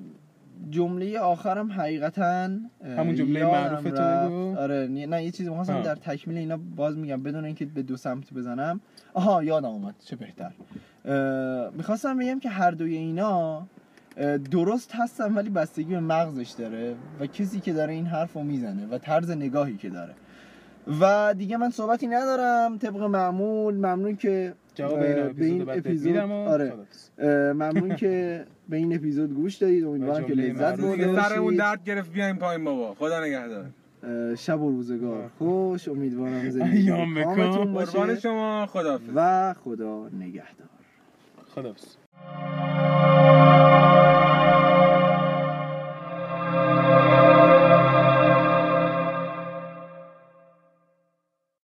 جمله آخرم حقیقتا همون جمله معروف تو. آره نه نه، یه چیزی می‌خواستم. در تکمیل اینا باز میگم بدون اینکه به دو سمت بزنم آها یادم اومد چه بهتر. می‌خواستم بگم که هر دوی اینا درست هستن ولی بستگی به مغزش داره و کسی که داره این حرف رو می‌زنه و طرز نگاهی که داره. و دیگه من صحبتی ندارم طبق معمول ممنون که جواب به اپیزود این اپیزود آره. ممنون که به این اپیزود گوش دادید. امیدوارم که لذت برده دیگه سرمون باشید درد گرفت بیایم پایین بابا. خدا نگهدار. شب و روزگار. خوش امیدوارم زندگی کامتون باشه شما. خداحافظ. و خدا نگهدار. خداحافظ.